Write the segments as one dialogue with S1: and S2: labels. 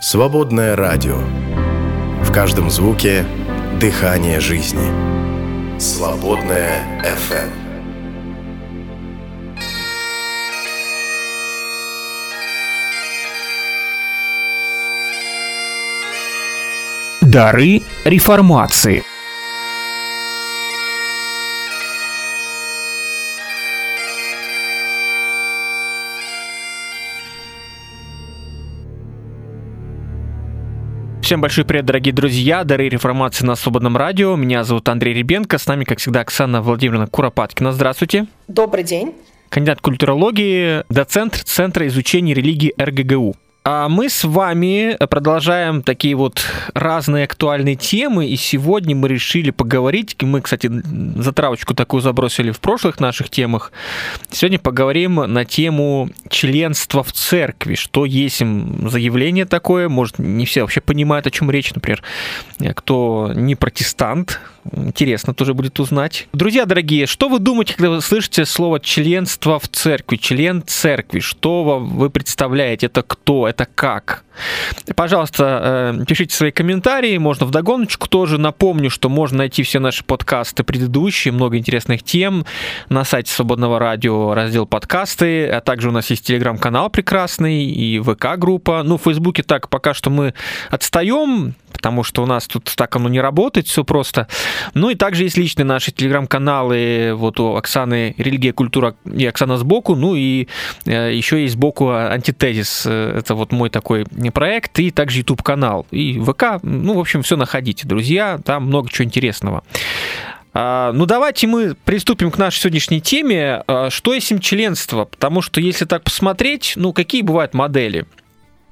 S1: Свободное радио. В каждом звуке – дыхание жизни. Свободное FM.
S2: Дары реформации – Всем большой привет, дорогие друзья, дары реформации на Свободном радио. Меня зовут Андрей Ребенко, с нами, как всегда, Оксана Владимировна Куропаткина. Здравствуйте.
S3: Добрый день.
S2: Кандидат культурологии, доцент Центра изучения религии РГГУ. А мы с вами продолжаем такие вот разные актуальные темы, и сегодня мы решили поговорить, мы, кстати, затравочку такую забросили в прошлых наших темах, сегодня поговорим на тему членства в церкви, что есть им заявление такое, может, не все вообще понимают, о чем речь, например, кто не протестант, Интересно тоже будет узнать. Друзья дорогие, что вы думаете, когда вы слышите слово членство в церкви, член церкви? Что вы представляете? Это кто? Это как? Пожалуйста, э, пишите свои комментарии, можно в догоночку тоже. Напомню, что можно найти все наши подкасты предыдущие, много интересных тем на сайте Свободного радио, раздел подкасты, а также у нас есть телеграм-канал прекрасный и ВК-группа. Ну, в Фейсбуке так пока что мы отстаем, потому что у нас тут так оно не работает, все просто. Ну и также есть личные наши телеграм-каналы, вот у Оксаны «Религия, культура» и Оксана сбоку, ну и э, еще есть сбоку антитезис, это вот мой такой проект, и также YouTube-канал, и ВК, ну, в общем, все находите, друзья, там много чего интересного. А, ну, давайте мы приступим к нашей сегодняшней теме. А, что есть им членство? Потому что, если так посмотреть, ну, какие бывают модели?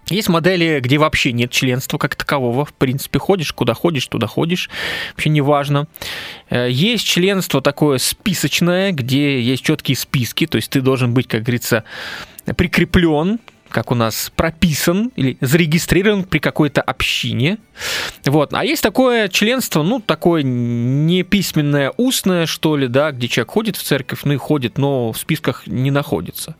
S2: Есть модели, где вообще нет членства как такового. В принципе, ходишь, куда ходишь, туда ходишь. Вообще не важно. Э, есть членство такое списочное, где есть четкие списки. То есть ты должен быть, как говорится, прикреплен как у нас прописан или зарегистрирован при какой-то общине. Вот. А есть такое членство, ну, такое не письменное, устное, что ли, да, где человек ходит в церковь, ну и ходит, но в списках не находится.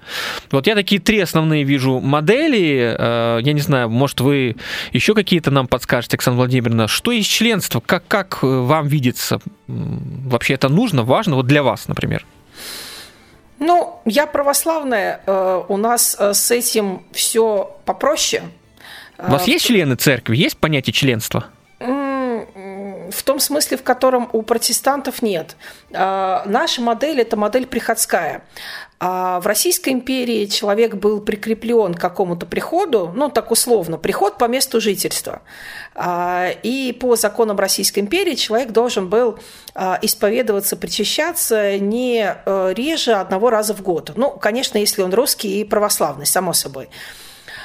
S2: Вот я такие три основные вижу модели. Э, я не знаю, может, вы еще какие-то нам подскажете, Оксана Владимировна, что есть членство, как, как вам видится? Вообще это нужно, важно, вот для вас, например?
S3: Ну, я православная, э, у нас э, с этим все попроще.
S2: У вас э, есть члены церкви? Есть понятие членства?
S3: В том смысле, в котором у протестантов нет. Наша модель – это модель приходская. А в Российской империи человек был прикреплен к какому-то приходу, ну так условно, приход по месту жительства. А, и по законам Российской империи человек должен был а, исповедоваться, причащаться не э, реже одного раза в год. Ну, конечно, если он русский и православный, само собой.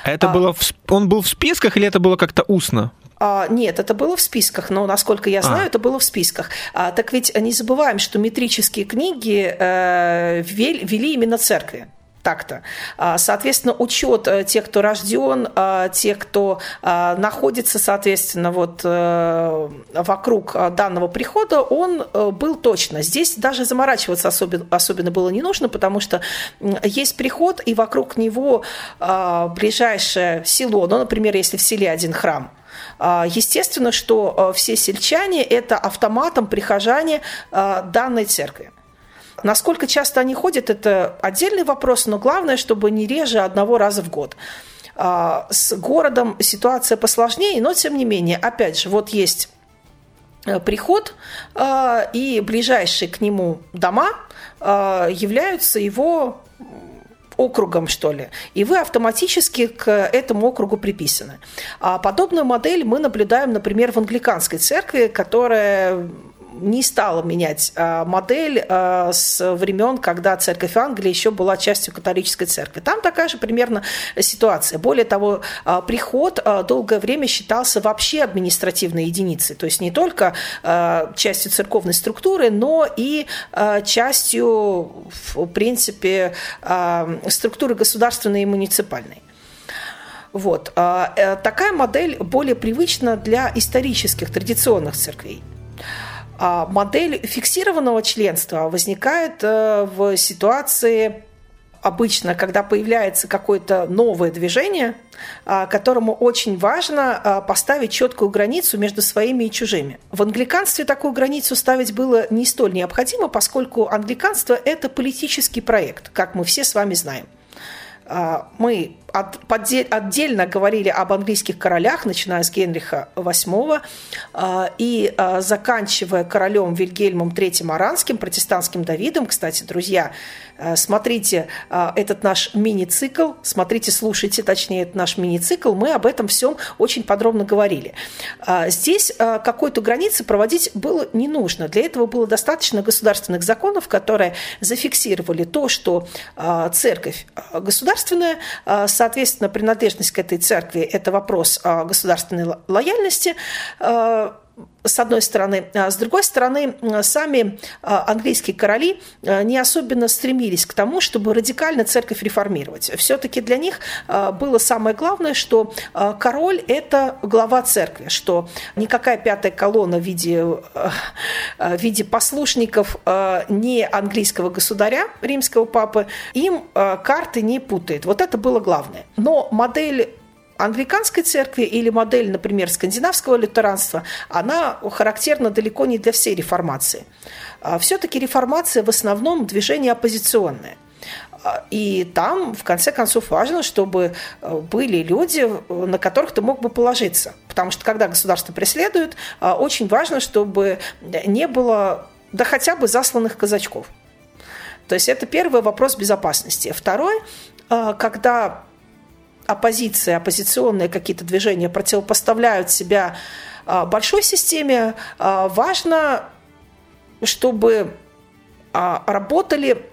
S2: Это а, было в, он был в списках или это было как-то устно?
S3: А, нет, это было в списках, но, насколько я знаю, а. это было в списках. А, так ведь не забываем, что метрические книги э, вели, вели именно церкви так-то. А, соответственно, учет э, тех, кто рожден, а, тех, кто а, находится, соответственно, вот э, вокруг данного прихода, он был точно. Здесь даже заморачиваться особенно, особенно было не нужно, потому что есть приход, и вокруг него ближайшее село, ну, например, если в селе один храм, Естественно, что все сельчане – это автоматом прихожане данной церкви. Насколько часто они ходят, это отдельный вопрос, но главное, чтобы не реже одного раза в год. А, с городом ситуация посложнее, но тем не менее, опять же, вот есть э, приход, а, и ближайшие к нему дома а, являются его округом, что ли, и вы автоматически к этому округу приписаны. А подобную модель мы наблюдаем, например, в англиканской церкви, которая не стала менять а, модель а, с времен, когда церковь Англии еще была частью католической церкви. Там такая же примерно ситуация. Более того, а, приход долгое время считался вообще административной единицей, то есть не только частью церковной структуры, но и частью, в принципе, структуры государственной и муниципальной. Вот. Э, такая модель более привычна для исторических, традиционных церквей. А модель фиксированного членства возникает э, в ситуации обычно, когда появляется какое-то новое движение, а, которому очень важно а, поставить четкую границу между своими и чужими. В англиканстве такую границу ставить было не столь необходимо, поскольку англиканство – это политический проект, как мы все с вами знаем. А, мы отдельно говорили об английских королях, начиная с Генриха VIII а, и а, заканчивая королем Вильгельмом III Аранским, протестантским Давидом. Кстати, друзья, смотрите этот наш мини-цикл, смотрите, слушайте, точнее, этот наш мини-цикл, мы об этом всем очень подробно говорили. Здесь какой-то границы проводить было не нужно. Для этого было достаточно государственных законов, которые зафиксировали то, что церковь государственная, Соответственно, принадлежность к этой церкви – это вопрос государственной лояльности. Э, с одной стороны. А с другой стороны, сами английские короли не особенно стремились к тому, чтобы радикально церковь реформировать. Все-таки для них было самое главное, что король – это глава церкви, что никакая пятая колонна в виде, в виде послушников не английского государя, римского папы, им карты не путает. Вот это было главное. Но модель англиканской церкви или модель, например, скандинавского лютеранства, она характерна далеко не для всей реформации. А Все-таки реформация в основном движение оппозиционное. А, и там, в конце концов, важно, чтобы э, были люди, на которых ты мог бы положиться. Потому что, когда государство преследует, а, очень важно, чтобы не было, да хотя бы засланных казачков. То есть это первый вопрос безопасности. Второй, когда оппозиция, оппозиционные какие-то движения противопоставляют себя а, большой системе, а, важно, чтобы а, работали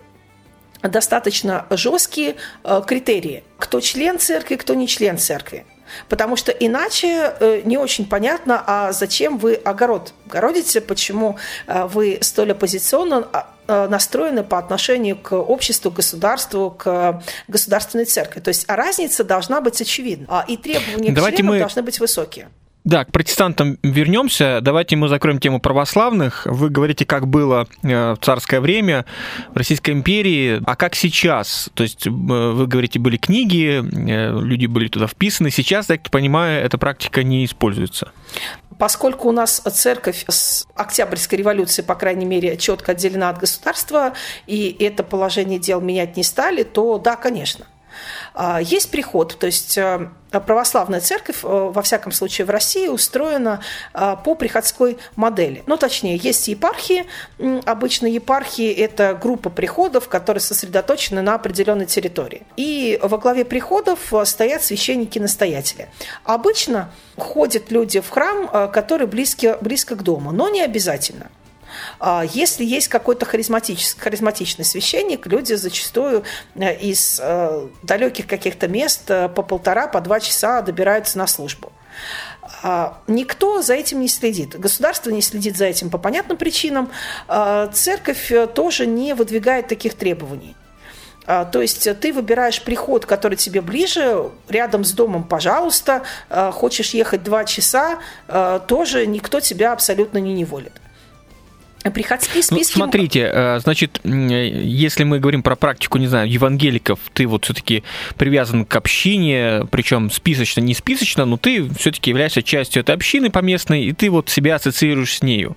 S3: достаточно жесткие критерии. Кто член церкви, кто не член церкви. Потому что иначе э, не очень понятно, а зачем вы огород городите, почему э, вы столь оппозиционно настроены по отношению к обществу, государству, к государственной церкви. То есть разница должна быть очевидна. А, и требования Давайте к членам мы... должны быть высокие.
S2: Да, к протестантам вернемся. Давайте мы закроем тему православных. Вы говорите, как было э, в царское время в Российской империи, а как сейчас? То есть э, вы говорите, были книги, э, люди были туда вписаны. Сейчас, так понимаю, эта практика не используется.
S3: Поскольку у нас церковь с Октябрьской революции, по крайней мере, четко отделена от государства, и это положение дел менять не стали, то да, конечно – есть приход, то есть э, православная церковь, э, во всяком случае в России, устроена э, по приходской модели. Ну, точнее, есть епархии. Обычно епархии – это группа приходов, которые сосредоточены на определенной территории. И во главе приходов стоят священники-настоятели. Обычно ходят люди в храм, который близки, близко к дому, но не обязательно. А, если есть какой-то харизматический, харизматичный священник, люди зачастую э, из э, далеких каких-то мест э, по полтора, по два часа добираются на службу. А, никто за этим не следит. Государство не следит за этим по понятным причинам. А, церковь тоже не выдвигает таких требований. То есть ты выбираешь приход, который тебе ближе, рядом с домом, пожалуйста. Хочешь ехать два часа, тоже никто тебя абсолютно не неволит.
S2: Приходские ну, списки... Ну, смотрите, э, значит, если мы говорим про практику, не знаю, евангеликов, ты вот все-таки привязан к общине, причем списочно, не списочно, но ты все-таки являешься частью этой общины поместной, и ты вот себя ассоциируешь с нею.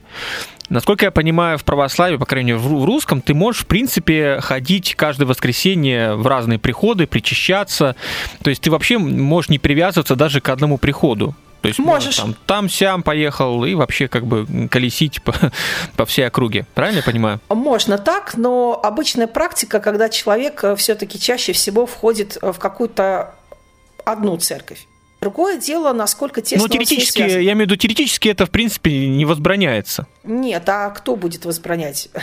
S2: Насколько я понимаю, в православии, по крайней мере, в русском, ты можешь, в принципе, ходить каждое воскресенье в разные приходы, причащаться. То есть ты вообще можешь не привязываться даже к одному приходу. То есть можешь там, там сям поехал и вообще как бы колесить по, по всей округе. Правильно я понимаю?
S3: Можно так, но обычная практика, когда человек э, все-таки чаще всего входит в какую-то одну церковь. Другое дело, насколько тесно
S2: Ну, теоретически, я имею в виду, теоретически это, в принципе, не возбраняется.
S3: Нет, а кто будет возбранять?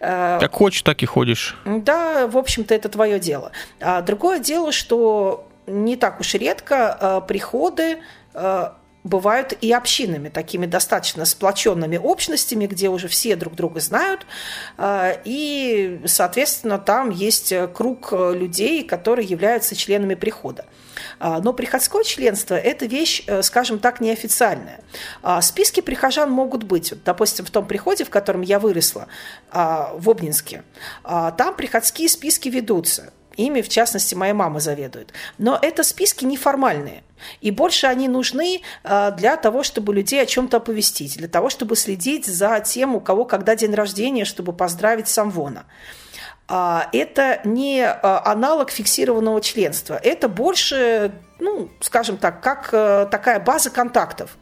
S2: Э, как хочешь, так и ходишь.
S3: Да, в общем-то, это твое дело. А другое дело, что не так уж редко э, приходы Э, бывают и общинами, такими достаточно сплоченными общностями, где уже все друг друга знают, э, и, соответственно, там есть круг людей, которые являются членами прихода. Э, но приходское членство – это вещь, скажем так, неофициальная. Списки прихожан могут быть. Допустим, в том приходе, в котором я выросла, в Обнинске, там приходские списки ведутся. Ими, в частности, моя мама заведует. Но это списки неформальные. И больше они нужны э, для того, чтобы людей о чем-то оповестить, для того, чтобы следить за тем, у кого когда день рождения, чтобы поздравить Самвона. А, это не э, аналог фиксированного членства. Это больше, ну, скажем так, как э, такая база контактов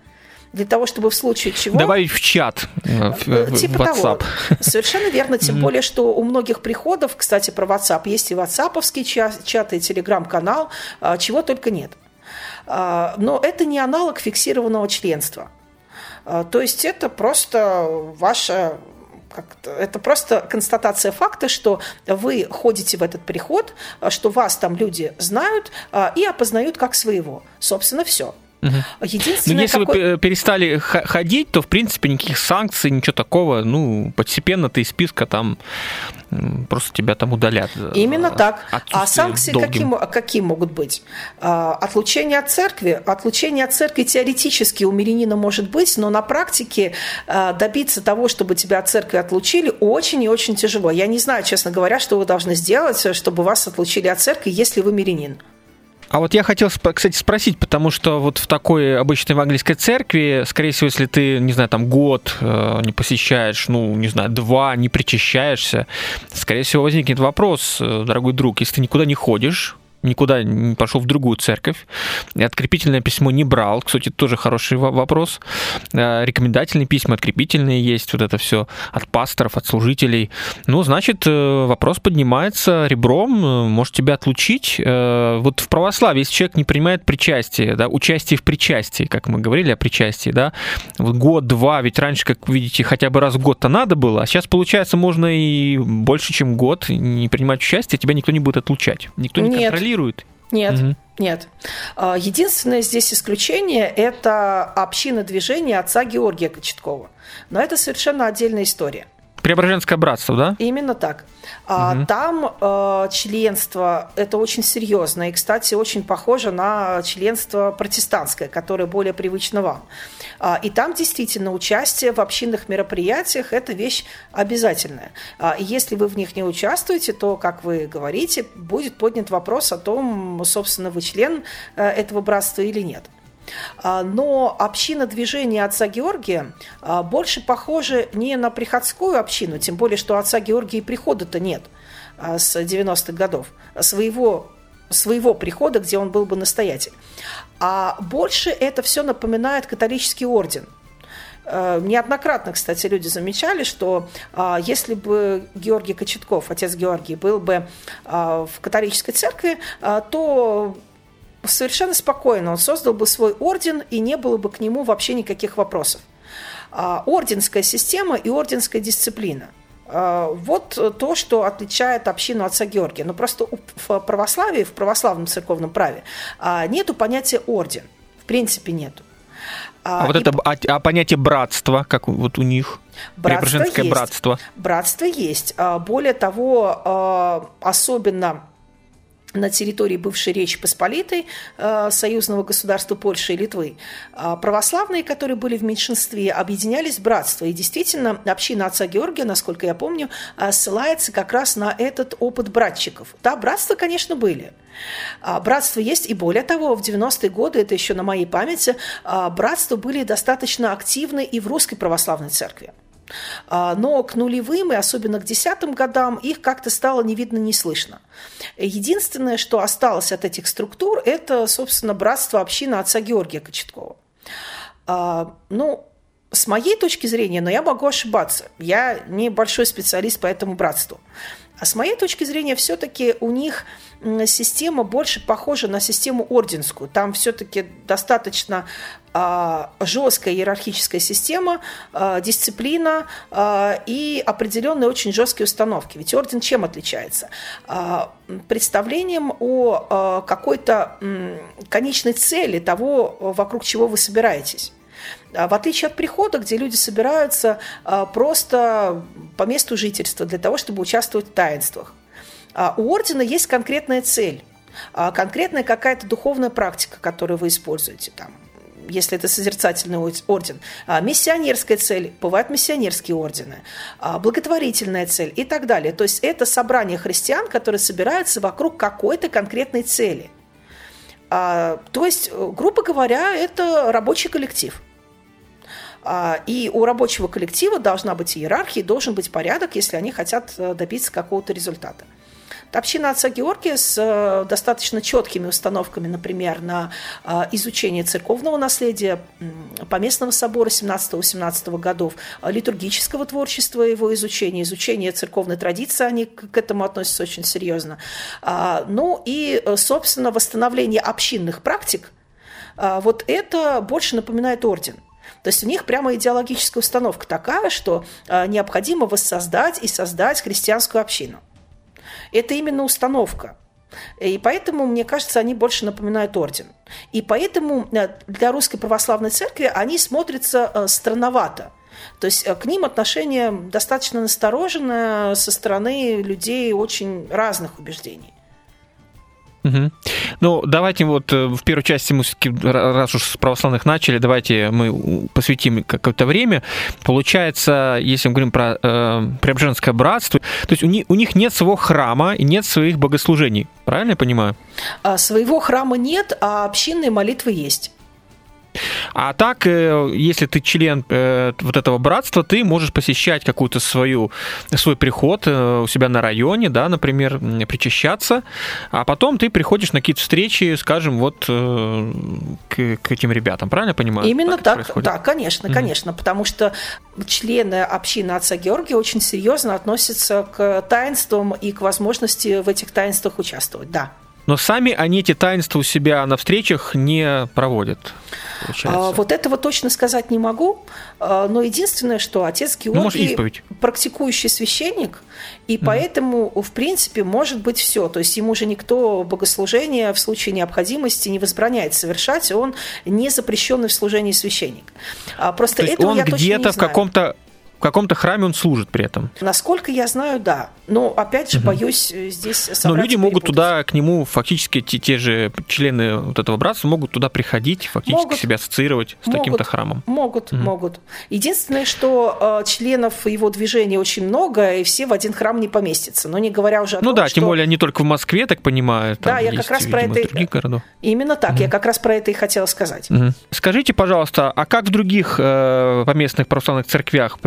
S3: для того, чтобы в случае чего...
S2: Добавить в чат,
S3: в, типа WhatsApp. Того. Совершенно верно, тем более, что у многих приходов, кстати, про WhatsApp, есть и WhatsApp чат, чат и телеграм-канал, чего только нет. А, но это не аналог фиксированного членства. А, то есть это просто ваша это просто констатация факта, что вы ходите в этот приход, что вас там люди знают а, и опознают как своего. Собственно, все.
S2: Угу. Единственное, Но если какой... вы перестали ходить, то в принципе никаких санкций, ничего такого, ну постепенно ты из списка там просто тебя там удалят.
S3: Именно так. А санкции каким, какие могут быть? А, отлучение от церкви. Отлучение от церкви теоретически у мирянина может быть, но на практике а, добиться того, чтобы тебя от церкви отлучили, очень и очень тяжело. Я не знаю, честно говоря, что вы должны сделать, чтобы вас отлучили от церкви, если вы мирянин.
S2: А вот я хотел, кстати, спросить, потому что вот в такой обычной евангельской церкви, скорее всего, если ты, не знаю, там год э, не посещаешь, ну, не знаю, два, не причащаешься, скорее всего, возникнет вопрос, э, дорогой друг, если ты никуда не ходишь, никуда не пошел в другую церковь, и открепительное письмо не брал, кстати, тоже хороший вопрос, э, рекомендательные письма, открепительные есть, вот это все от пасторов, от служителей, ну, значит, э, вопрос поднимается ребром, э, может тебя отлучить, вот в православии, если человек не принимает причастие, да, участие в причастии, как мы говорили о причастии, да, вот год-два, ведь раньше, как видите, хотя бы раз в год-то надо было, а сейчас, получается, можно и больше, чем год не принимать участие, тебя никто не будет отлучать, никто не
S3: Нет.
S2: контролирует контролирует?
S3: Нет, угу. нет. А, единственное здесь исключение – это община движения отца Георгия Кочеткова. Но это совершенно отдельная история.
S2: Преображенское братство, да?
S3: Именно так. Угу. Там э, членство это очень серьезно и, кстати, очень похоже на членство протестантское, которое более привычно вам. А, и там действительно участие в общинных мероприятиях это вещь обязательная. А, и если вы в них не участвуете, то, как вы говорите, будет поднят вопрос о том, собственно, вы член э, этого братства или нет. А, но община движения отца Георгия а, больше похожа не на приходскую общину, тем более, что отца Георгия и прихода-то нет а, с 90-х годов, своего своего прихода, где он был бы настоятель. А больше это все напоминает католический орден – Неоднократно, кстати, люди замечали, что если бы Георгий Кочетков, отец Георгий, был бы в католической церкви, то совершенно спокойно он создал бы свой орден, и не было бы к нему вообще никаких вопросов. А, орденская система и орденская дисциплина. А, вот то, что отличает общину отца Георгия. Но просто в православии, в православном церковном праве а, нету понятия орден. В принципе, нету.
S2: А, вот и... это а, а понятие братства, как вот у них?
S3: Братство есть.
S2: братство.
S3: Братство есть. Более того, особенно на территории бывшей Речи Посполитой, э, союзного государства Польши и Литвы, а православные, которые были в меньшинстве, объединялись в братство. И действительно, община отца Георгия, насколько я помню, э, ссылается как раз на этот опыт братчиков. Да, братства, конечно, были. А братства есть, и более того, в 90-е годы, это еще на моей памяти, а братства были достаточно активны и в русской православной церкви. А, но к нулевым и особенно к десятым годам их как-то стало не видно, не слышно. Единственное, что осталось от этих структур, это, собственно, братство община отца Георгия Кочеткова. А, ну, с моей точки зрения, но я могу ошибаться, я не большой специалист по этому братству. А с моей точки зрения, все-таки у них система больше похожа на систему орденскую. Там все-таки достаточно а, жесткая иерархическая система, а, дисциплина а, и определенные очень жесткие установки. Ведь орден чем отличается? Представлением о какой-то конечной цели того, вокруг чего вы собираетесь. В отличие от прихода, где люди собираются просто по месту жительства для того, чтобы участвовать в таинствах. У ордена есть конкретная цель, конкретная какая-то духовная практика, которую вы используете там если это созерцательный орден, а, миссионерская цель, бывают миссионерские ордены, а, благотворительная цель и так далее. То есть это собрание христиан, которые собираются вокруг какой-то конкретной цели. То есть, грубо говоря, это рабочий коллектив. И у рабочего коллектива должна быть иерархия, должен быть порядок, если они хотят э, добиться какого-то результата. Община отца Георгия с э, достаточно четкими установками, например, на э, изучение церковного наследия, поместного собора 17-18 годов, литургического творчества, его изучения, изучение церковной традиции, они к этому относятся очень серьезно. А, ну и, собственно, восстановление общинных практик, вот это больше напоминает орден. То есть у них прямо идеологическая установка такая, что необходимо воссоздать и создать христианскую общину. Это именно установка. И поэтому, мне кажется, они больше напоминают орден. И поэтому э, для Русской Православной Церкви они смотрятся э, странновато. То есть э, к ним отношение достаточно настороженное со стороны людей очень разных убеждений.
S2: Угу. Ну, давайте вот э, в первой части мы все-таки, раз уж с православных начали, давайте мы посвятим какое-то время. Получается, если мы говорим про э, Преображенское братство, то есть у них, у них нет своего храма и нет своих богослужений. Правильно я понимаю?
S3: А, своего храма нет, а общинные молитвы есть.
S2: А так, э, если ты член э, вот этого братства, ты можешь посещать какую-то свою, свой приход э, у себя на районе, да, например, причащаться, а потом ты приходишь на какие-то встречи, скажем, вот к, к этим ребятам, правильно понимаю?
S3: Именно так, так да, конечно, конечно, mm-hmm. потому что члены общины отца Георгия очень серьезно относятся к таинствам и к возможности в этих таинствах участвовать, да.
S2: Но сами они эти таинства у себя на встречах не проводят.
S3: А, вот этого точно сказать не могу, а, но единственное, что отец ну, Георгий ну, практикующий священник, и mm поэтому, в принципе, может быть все. То есть ему же никто богослужение в случае необходимости не возбраняет совершать, он не запрещенный в служении священник.
S2: А, просто этого он я где-то в каком-то в каком-то храме он служит при этом.
S3: Насколько я знаю, да. Но опять же, угу. боюсь э, здесь
S2: Но люди могут туда, к нему, фактически те, те же члены вот этого братства могут туда приходить, фактически могут, себя ассоциировать с могут, таким-то храмом.
S3: Могут, угу. могут. Единственное, что э, членов его движения очень много, и все в один храм не поместятся. Но не говоря уже о
S2: ну
S3: том,
S2: да, что... тем более не только в Москве, так понимаю. Там
S3: да, я как раз видимо, про это. Городов. Именно так, угу. я как раз про это и хотела сказать.
S2: Угу. Скажите, пожалуйста, а как в других э, поместных православных церквях?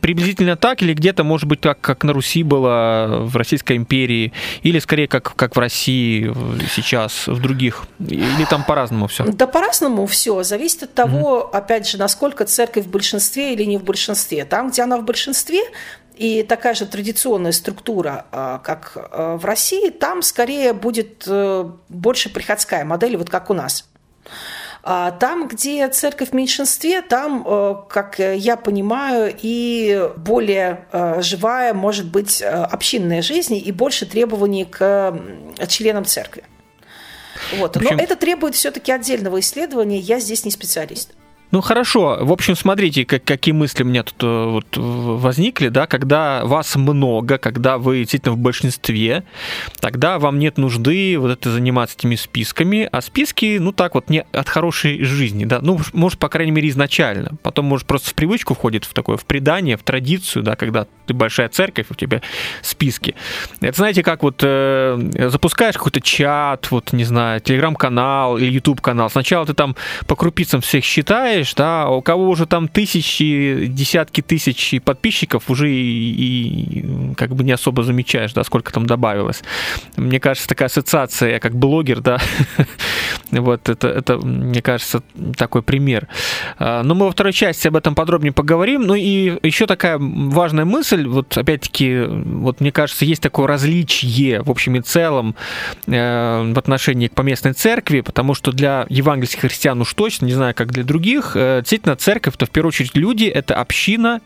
S2: Приблизительно так, или где-то, может быть, так, как на Руси было в Российской империи, или скорее как, как в России сейчас, в других, или там по-разному все?
S3: Да по-разному все, зависит от того, угу. опять же, насколько церковь в большинстве или не в большинстве. Там, где она в большинстве, и такая же традиционная структура, а, как а, в России, там скорее будет э, больше приходская модель, вот как у нас. А там, где церковь в меньшинстве, там, э, как я понимаю, и более э, живая может быть э, общинная жизнь и больше требований к членам церкви. Вот. Но это требует все-таки отдельного исследования, я здесь не специалист.
S2: Ну хорошо, в общем, смотрите, как, какие мысли у меня тут э, вот, возникли, да, когда вас много, когда вы действительно в большинстве, тогда вам нет нужды вот это заниматься этими списками, а списки, ну так вот, не от хорошей жизни, да, ну, может, по крайней мере, изначально, потом, может, просто в привычку входит в такое, в предание, в традицию, да, когда ты большая церковь, у тебя списки. Это знаете, как вот э, запускаешь какой-то чат, вот, не знаю, телеграм-канал или YouTube-канал, сначала ты там по крупицам всех считаешь, читаешь, да, а у кого уже там тысячи, десятки тысяч подписчиков, уже и, и как бы не особо замечаешь, да, сколько там добавилось. Мне кажется, такая ассоциация, я как блогер, да, вот это, это, мне кажется, такой пример. А, но мы во второй части об этом подробнее поговорим. Ну и еще такая важная мысль, вот опять-таки, вот мне кажется, есть такое различие в общем и целом э, в отношении к поместной церкви, потому что для евангельских христиан уж точно, не знаю, как для других, во-первых, э, действительно, церковь это в первую очередь люди, это община,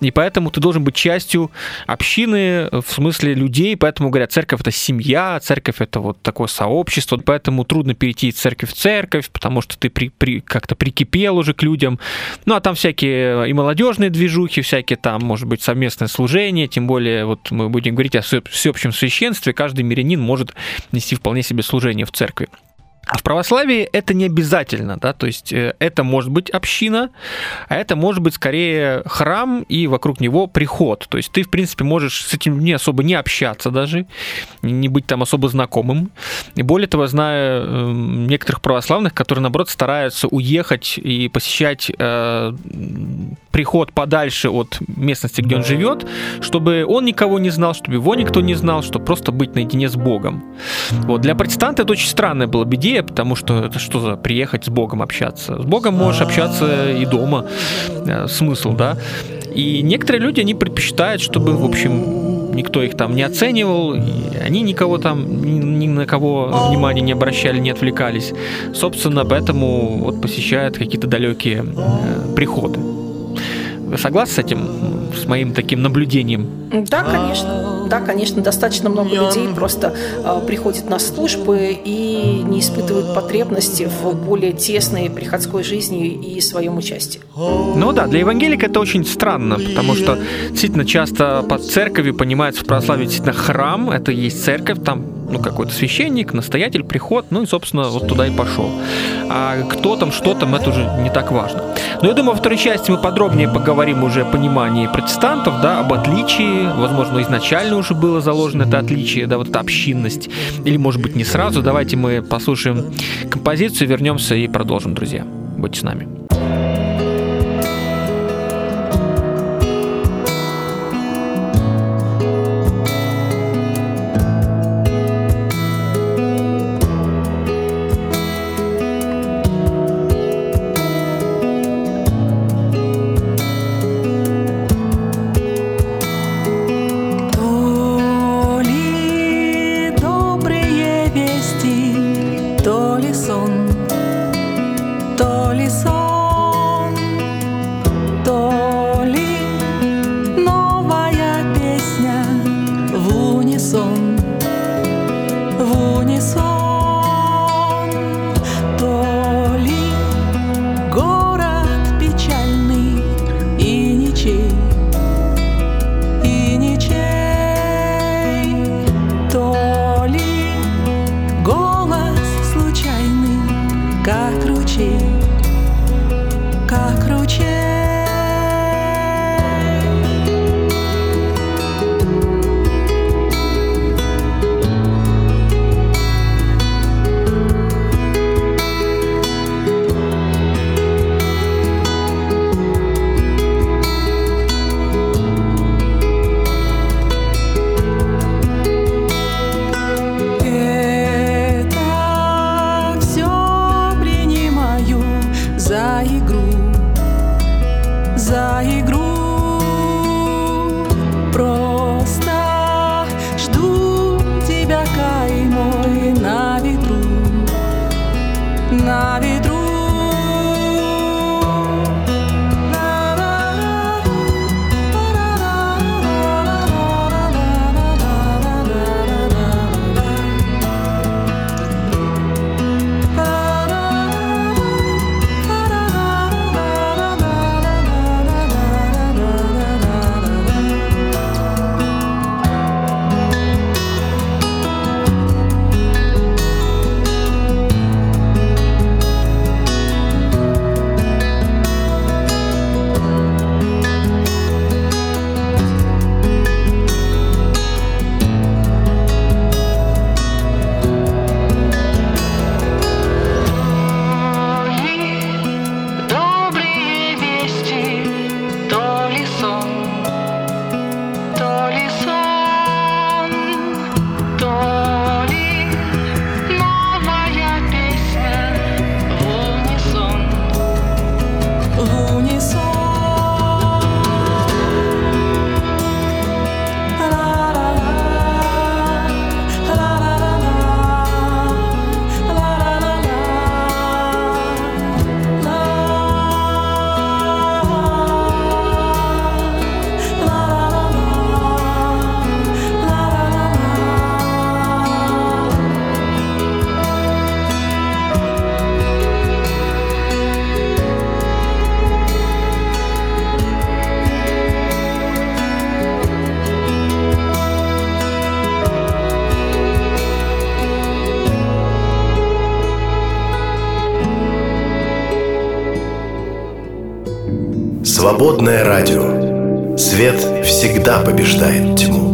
S2: и поэтому ты должен быть частью общины в смысле людей, поэтому говорят, церковь это семья, церковь это вот такое сообщество, поэтому трудно перейти из церковь в церковь, потому что ты при, при, как-то прикипел уже к людям. Ну, а там всякие и молодежные движухи, всякие там, может быть, совместное служение, тем более вот мы будем говорить о всеобщем священстве, каждый мирянин может нести вполне себе служение в церкви. А в православии это не обязательно, да, то есть э, это может быть община, а это может быть скорее храм и вокруг него приход. То есть ты, в принципе, можешь с этим не особо не общаться даже, не быть там особо знакомым. И более того, знаю эм, некоторых православных, которые, наоборот, стараются уехать и посещать э, приход подальше от местности, где он живет, чтобы он никого не знал, чтобы его никто не знал, чтобы просто быть наедине с Богом. Вот. Для протестанта это очень странная была бы идея, потому что это что за приехать с Богом общаться? С Богом можешь общаться и дома. Э, смысл, да? И некоторые люди, они предпочитают, чтобы, в общем, никто их там не оценивал, они никого там, ни, ни на кого внимания не обращали, не отвлекались. Собственно, поэтому вот посещают какие-то далекие э, приходы. Согласны с этим, с моим таким наблюдением?
S3: Да, конечно. Да, конечно, достаточно много людей просто э, приходят на службы и не испытывают потребности в более тесной приходской жизни и своем участии.
S2: Ну да, для евангелика это очень странно, потому что действительно часто под церковью понимается в православии действительно храм, это и есть церковь, там ну, какой-то священник, настоятель, приход, ну и, собственно, вот туда и пошел. А кто там, что там, это уже не так важно. Но я думаю, во второй части мы подробнее поговорим уже о понимании протестантов, да, об отличии, возможно, изначально уже было заложено это отличие, да, вот эта общинность, или, может быть, не сразу. Давайте мы послушаем композицию, вернемся и продолжим, друзья. Будьте с нами.
S1: Свободное радио. Свет всегда побеждает тьму.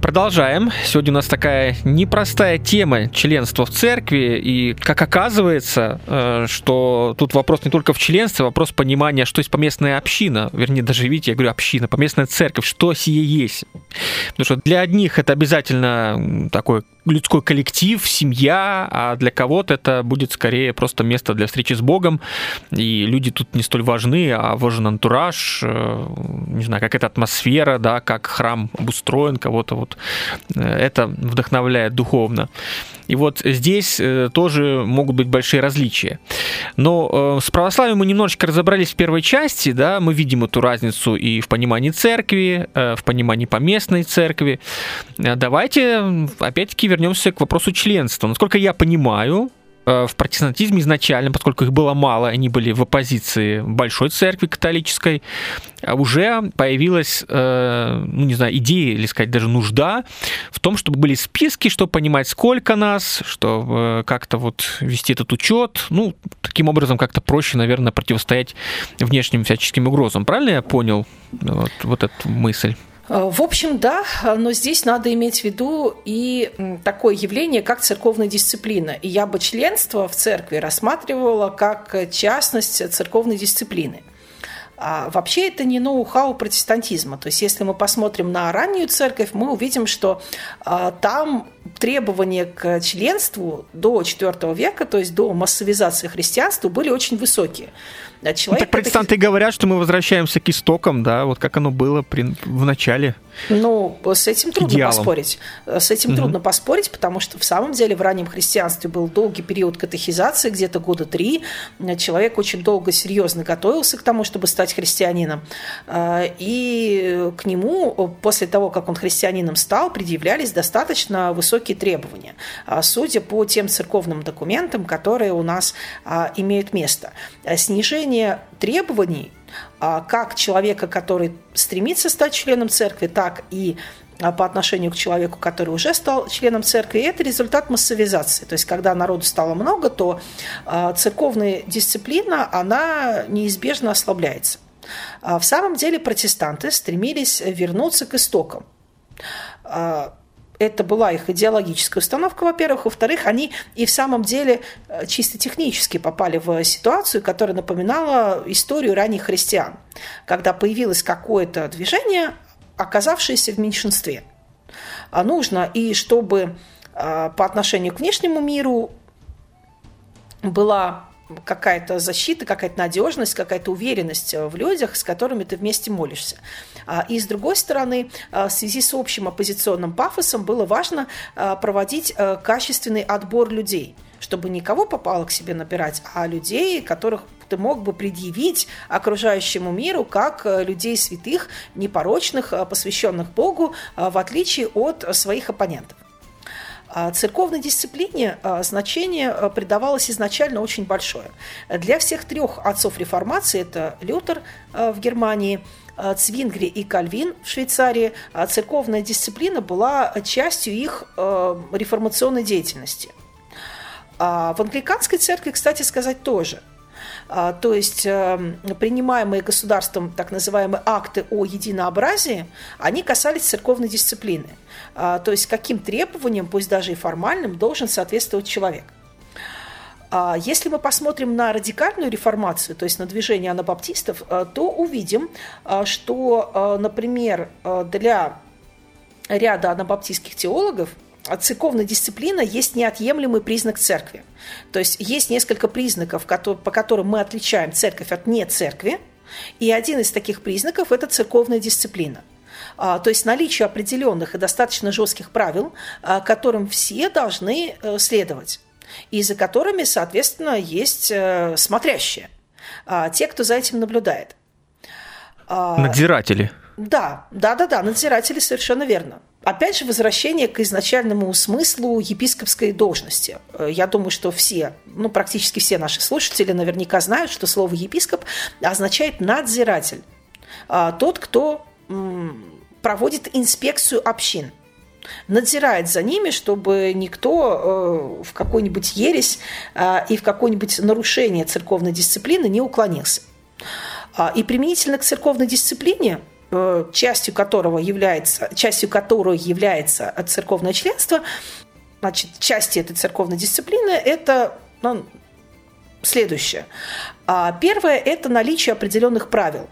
S2: Продолжаем. Сегодня у нас такая непростая тема членства в церкви. И, как оказывается, э, что тут вопрос не только в членстве, вопрос понимания, что есть поместная община. Вернее, даже, видите, я говорю община, поместная церковь. Что сие есть? Потому что для одних это обязательно такой людской коллектив, семья, а для кого-то это будет скорее просто место для встречи с Богом, и люди тут не столь важны, а важен антураж, э, не знаю, как эта атмосфера, да, как храм обустроен, кого-то вот э, это вдохновляет духовно. И вот здесь э, тоже могут быть большие различия. Но с православием мы немножечко разобрались в первой части, да, мы видим эту разницу и в понимании церкви, в понимании поместной церкви. Давайте, опять-таки, вернемся к вопросу членства. Насколько я понимаю, э, в протестантизме изначально, поскольку их было мало, они были в оппозиции большой церкви католической, а уже появилась, э, ну не знаю, идея или сказать даже нужда в том, чтобы были списки, чтобы понимать, сколько нас, чтобы э, как-то вот вести этот учет. Ну, таким образом как-то проще, наверное, противостоять внешним всяческим угрозам. Правильно я понял вот, вот эту мысль?
S3: Э, в общем, да, но здесь надо иметь в виду и такое явление, как церковная дисциплина. И я бы членство в церкви рассматривала как частность церковной дисциплины. А вообще это не ноу-хау протестантизма. То есть если мы посмотрим на раннюю церковь, мы увидим, что а, там требования к членству до IV века, то есть до массовизации христианства, были очень высокие.
S2: Человек ну, так протестанты это... говорят, что мы возвращаемся к истокам, да, вот как оно было при... в начале.
S3: Ну, с этим трудно идеалам. поспорить. С этим угу. трудно поспорить, потому что в самом деле в раннем христианстве был долгий период катехизации, где-то года три. Человек очень долго серьезно готовился к тому, чтобы стать христианином. А, и к нему после того, как он христианином стал, предъявлялись достаточно высокие требования, а, судя по тем церковным документам, которые у нас а, имеют место. Снижение требований как человека, который стремится стать членом церкви, так и по отношению к человеку, который уже стал членом церкви, это результат массовизации. То есть, когда народу стало много, то церковная дисциплина, она неизбежно ослабляется. В самом деле протестанты стремились вернуться к истокам это была их идеологическая установка, во-первых. Во-вторых, они и в самом деле э, чисто технически попали в ситуацию, которая напоминала историю ранних христиан, когда появилось какое-то движение, оказавшееся в меньшинстве. А нужно и чтобы э, по отношению к внешнему миру была какая-то защита, какая-то надежность, какая-то уверенность в людях, с которыми ты вместе молишься. А, и с другой стороны, а, в связи с общим оппозиционным пафосом было важно а, проводить качественный отбор людей чтобы никого попало к себе набирать, а людей, которых ты мог бы предъявить окружающему миру как людей святых, непорочных, посвященных Богу, в отличие от своих оппонентов. Церковной дисциплине значение придавалось изначально очень большое. Для всех трех отцов реформации, это Лютер в Германии, Цвингри и Кальвин в Швейцарии, а церковная дисциплина была частью их э, реформационной деятельности. А в англиканской церкви, кстати сказать, тоже – а, то есть э, принимаемые государством так называемые акты о единообразии, они касались церковной дисциплины. То есть каким требованиям, пусть даже и формальным, должен соответствовать человек. А если мы посмотрим на радикальную реформацию, то есть на движение анабаптистов, э, то увидим, э, что, э, например, для ряда анабаптистских теологов церковная дисциплина есть неотъемлемый признак церкви. То есть есть несколько признаков, по которым мы отличаем церковь от не церкви, и один из таких признаков – это церковная дисциплина. А, то есть наличие определенных и достаточно жестких правил, которым все должны следовать и за которыми, соответственно, есть э, смотрящие, а, те, кто за этим наблюдает.
S2: А, надзиратели.
S3: Да, да, да, да, надзиратели совершенно верно. Опять же, возвращение к изначальному смыслу епископской должности. Э, я думаю, что все, ну, практически все наши слушатели наверняка знают, что слово епископ означает надзиратель. А, тот, кто проводит инспекцию общин – надзирает за ними, чтобы никто в какой-нибудь ересь и в какое-нибудь нарушение церковной дисциплины не уклонился. И применительно к церковной дисциплине – Э, частью которого является, частью которой является церковное членство, значит, части этой церковной дисциплины – это ну, следующее. А первое – это наличие определенных правил.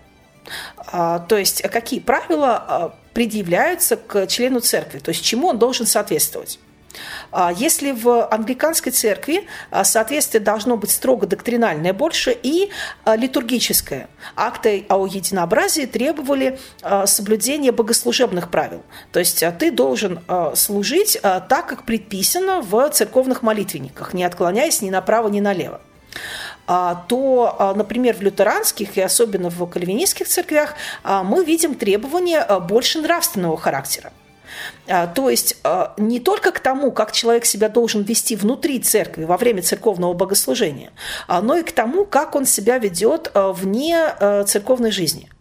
S3: А, то есть какие правила а, предъявляются к члену церкви, то есть чему он должен соответствовать. А, если в англиканской церкви а, соответствие должно быть строго доктринальное больше и а, литургическое. Акты о единообразии требовали соблюдения богослужебных правил. То есть ты должен служить так, как предписано в церковных молитвенниках, не отклоняясь ни направо, ни налево то, например, в лютеранских и особенно в кальвинистских церквях мы видим требования больше нравственного характера. А, то есть а, не только к тому, как человек себя должен вести внутри церкви во время церковного богослужения, а, но и к тому, как он себя ведет вне церковной жизни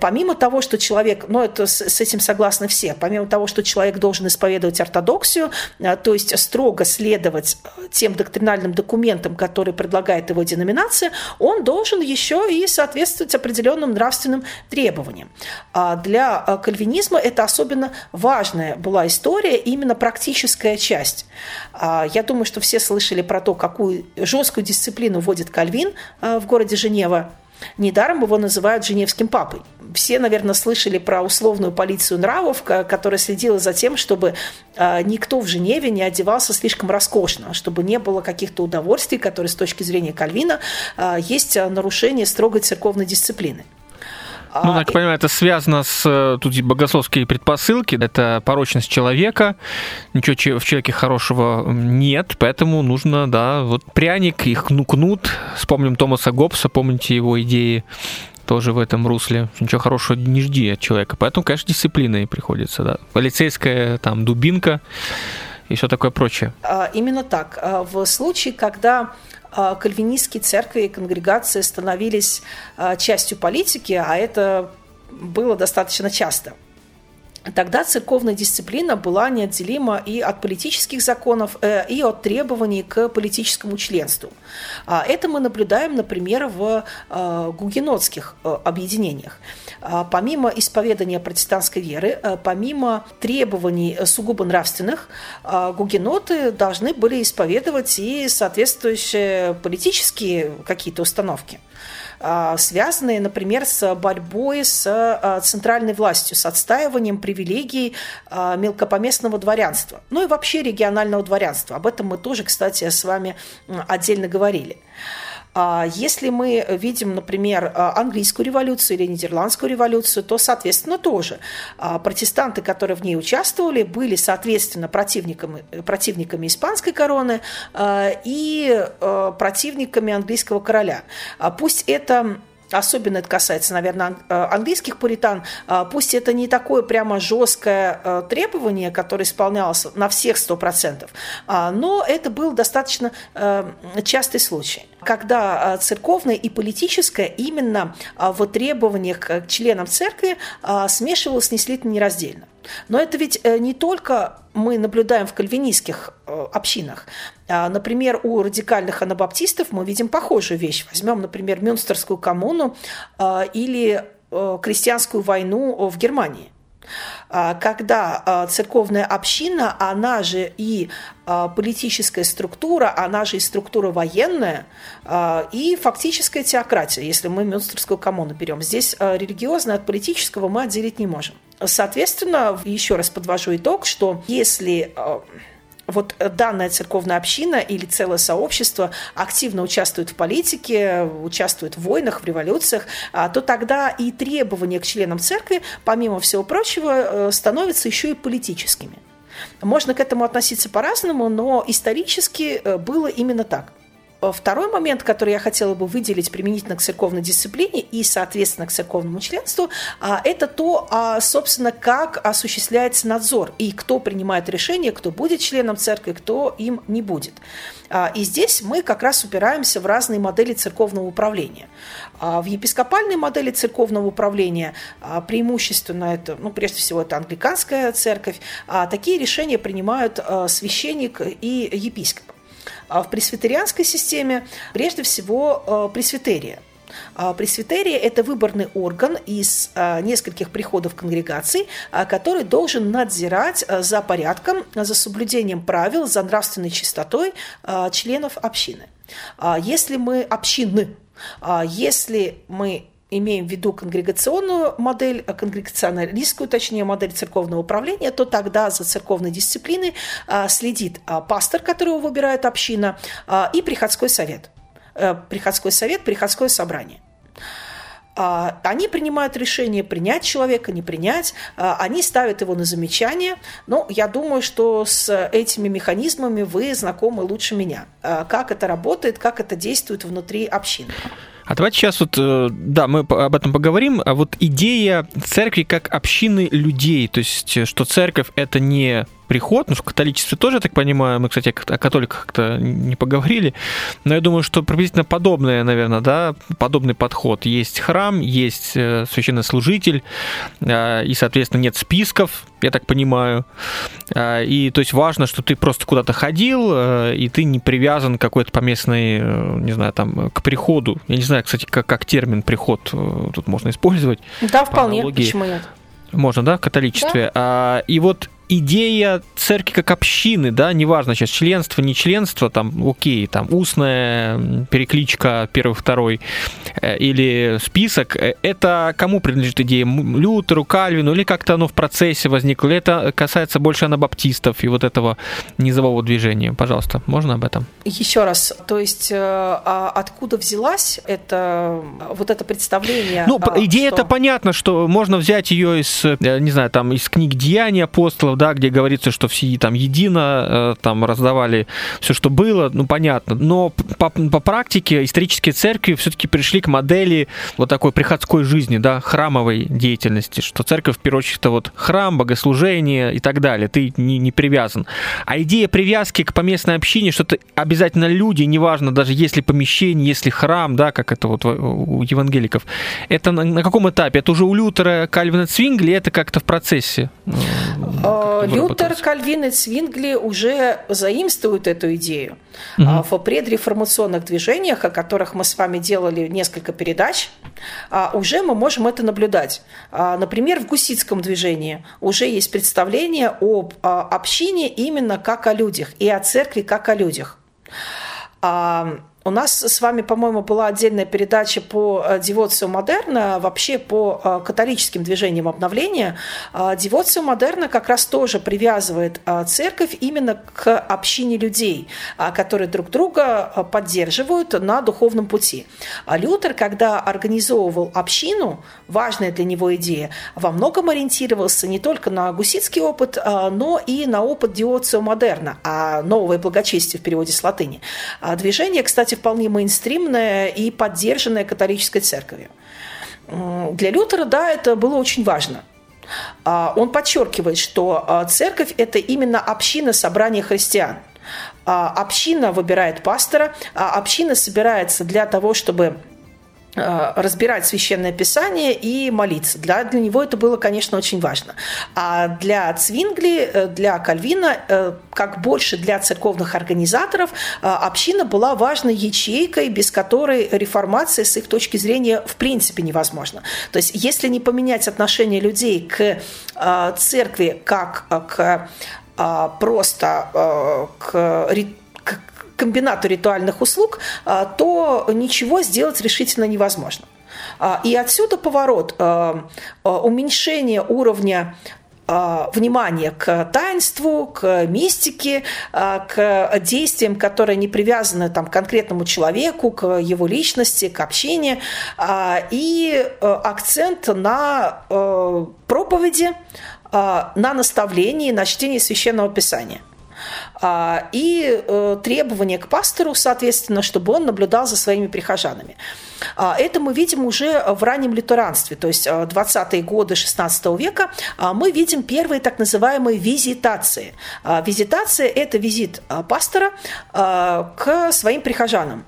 S3: помимо того, что человек, ну это с, этим согласны все, помимо того, что человек должен исповедовать ортодоксию, а, то есть строго следовать э, тем доктринальным документам, которые предлагает его деноминация, он должен еще и соответствовать определенным нравственным требованиям. А для э, кальвинизма это особенно важная была история, именно практическая часть. А, я думаю, что все слышали про то, какую жесткую дисциплину вводит Кальвин э, в городе Женева. Недаром его называют Женевским папой. Все, наверное, слышали про условную полицию нравов, которая следила за тем, чтобы а, никто в Женеве не одевался слишком роскошно, чтобы не было каких-то удовольствий, которые с точки зрения Кальвина а, есть нарушение строгой церковной дисциплины.
S2: Ну, так понимаю, это связано с э, тут богословские предпосылки, это порочность человека, ничего в человеке хорошего нет, поэтому нужно, да, вот пряник, их кнут, вспомним Томаса Гоббса, помните его идеи тоже в этом русле. Ничего хорошего не жди от человека. Поэтому, конечно, дисциплиной приходится, да. Полицейская там дубинка и все такое прочее.
S3: А, именно так. А, в случае, когда а, кальвинистские церкви и конгрегации становились а, частью политики, а это было достаточно часто – Тогда церковная дисциплина была неотделима и от политических законов, э, и от требований к политическому членству. А это мы наблюдаем, например, в э, гугенотских э, объединениях. А помимо исповедания протестантской веры, помимо требований сугубо нравственных, гугеноты должны были исповедовать и соответствующие политические какие-то установки. А, связанные, например, с борьбой с а, центральной властью, с отстаиванием привилегий а, мелкопоместного дворянства, ну и вообще регионального дворянства. Об этом мы тоже, кстати, с вами отдельно говорили. А если мы видим, например, английскую революцию или нидерландскую революцию, то, соответственно, тоже а, протестанты, которые в ней участвовали, были, соответственно, противниками, противниками испанской короны а, и противниками английского короля. Пусть это Особенно это касается, наверное, э, английских пуритан. А, пусть это не такое прямо жесткое э, требование, которое исполнялось на всех 100%, а, но это был достаточно э, частый случай когда церковное и политическое именно в требованиях к членам церкви смешивалось неслитно нераздельно. Но это ведь не только мы наблюдаем в кальвинистских общинах. А, например, у радикальных анабаптистов мы видим похожую вещь. Возьмем, например, Мюнстерскую коммуну а, или э, крестьянскую войну в Германии а, когда церковная община, она же и политическая структура, она же и структура военная, и фактическая теократия, если мы Мюнстерскую коммуну берем. Здесь религиозное от политического мы отделить не можем. Соответственно, еще раз подвожу итог, что если вот данная церковная община или целое сообщество активно участвует в политике, участвует в войнах, в революциях, а, то тогда и требования к членам церкви, помимо всего прочего, э, становятся еще и политическими. Можно к этому относиться по-разному, но исторически э, было именно так. Второй момент, который я хотела бы выделить применительно к церковной дисциплине и, соответственно, к церковному членству, это то, собственно, как осуществляется надзор и кто принимает решение, кто будет членом церкви, кто им не будет. И здесь мы как раз упираемся в разные модели церковного управления. В епископальной модели церковного управления преимущественно это, ну, прежде всего, это англиканская церковь, такие решения принимают священник и епископ. А в пресвитерианской системе прежде всего э, пресвитерия. А пресвитерия – это выборный орган из э, нескольких приходов конгрегаций, э, который должен надзирать за порядком, за соблюдением правил, за нравственной чистотой членов общины. А если мы общины, если мы имеем в виду конгрегационную модель, а, конгрегационалистскую, точнее, модель церковного управления, то тогда за церковной дисциплиной а, следит а, пастор, которого выбирает община, и приходской совет. Э, приходской совет, приходское собрание они принимают решение принять человека, не принять, они ставят его на замечание. Но я думаю, что с этими механизмами вы знакомы лучше меня. Как это работает, как это действует внутри общины.
S2: А давайте сейчас вот, э, да, мы об этом поговорим. А вот идея церкви как общины людей, то есть, э, что церковь это не приход, ну, в католичестве тоже, я так понимаю, мы, кстати, о католиках как-то не поговорили, но я думаю, что приблизительно подобное, наверное, да, подобный подход. Есть храм, есть э, священнослужитель, э, и, соответственно, нет списков, я так понимаю, э, и, то есть, важно, что ты просто куда-то ходил, и ты не привязан к какой-то поместной, не знаю, там, к приходу. Я не знаю, кстати, как, как термин приход тут можно использовать.
S3: Да, вполне, почему нет?
S2: Можно, да, в католичестве. Да. А, и вот идея церкви как общины, да, неважно сейчас членство, не членство, там, окей, там, устная перекличка первый, второй, э, или список, э, это кому принадлежит идея? Лютеру, Кальвину, или как-то оно в процессе возникло, или это касается больше анабаптистов и вот этого низового движения? Пожалуйста, можно об этом?
S3: Еще раз, то есть э, а откуда взялась это, вот это представление?
S2: Ну, идея что... это понятно, что можно взять ее из, не знаю, там, из книг Деяний апостолов, да, где говорится, что все там едино, э, там раздавали все, что было, ну понятно. Но по, по практике исторические церкви все-таки пришли к модели вот такой приходской жизни, да, храмовой деятельности, что церковь в первую очередь это вот храм, богослужение и так далее. Ты не, не привязан. А идея привязки к поместной общине, что это обязательно люди, неважно даже если помещение, если храм, да, как это вот у евангеликов, это на, на каком этапе? Это уже у Лютера, Кальвина, Цвингли, это как-то в процессе?
S3: А, Лютер, Кальвин и Цвингли уже заимствуют эту идею. Угу. В предреформационных движениях, о которых мы с вами делали несколько передач, а, уже мы можем это наблюдать. А, например, в гуситском движении уже есть представление об общине именно как о людях и о церкви как о людях. У нас с вами, по-моему, была отдельная передача по э, девоцию модерна, вообще по э, католическим движениям обновления. А, девоцию модерна как раз тоже привязывает а, церковь именно к общине людей, а, которые друг друга поддерживают на духовном пути. А Лютер, когда организовывал общину, важная для него идея, во многом ориентировался не только на гуситский опыт, но и на опыт девоцию модерна, а новое благочестие в переводе с латыни. Движение, кстати, вполне мейнстримная и поддержанная католической церковью. Для Лютера, да, это было очень важно. А, он подчеркивает, что а, церковь – это именно община собрания христиан. А, община выбирает пастора, община собирается для того, чтобы разбирать священное писание и молиться. Для, для него это было, конечно, очень важно. А для Цвингли, э, для Кальвина, э, как больше для церковных организаторов, община была важной ячейкой, без которой реформация с их точки зрения в принципе невозможна. То есть если не поменять отношение людей к церкви как к просто к комбинату ритуальных услуг, а, то ничего сделать решительно невозможно. А, и отсюда поворот, а, уменьшение уровня внимания к таинству, к мистике, к действиям, которые не привязаны там, к конкретному человеку, к его личности, к общению, и акцент на проповеди, на наставлении, на чтении священного писания. И э, требования к пастору, соответственно, чтобы он наблюдал за своими прихожанами. Это мы видим уже в раннем лютеранстве, то есть 20-е годы 16 века мы видим первые так называемые визитации. Визитация – это визит пастора к своим прихожанам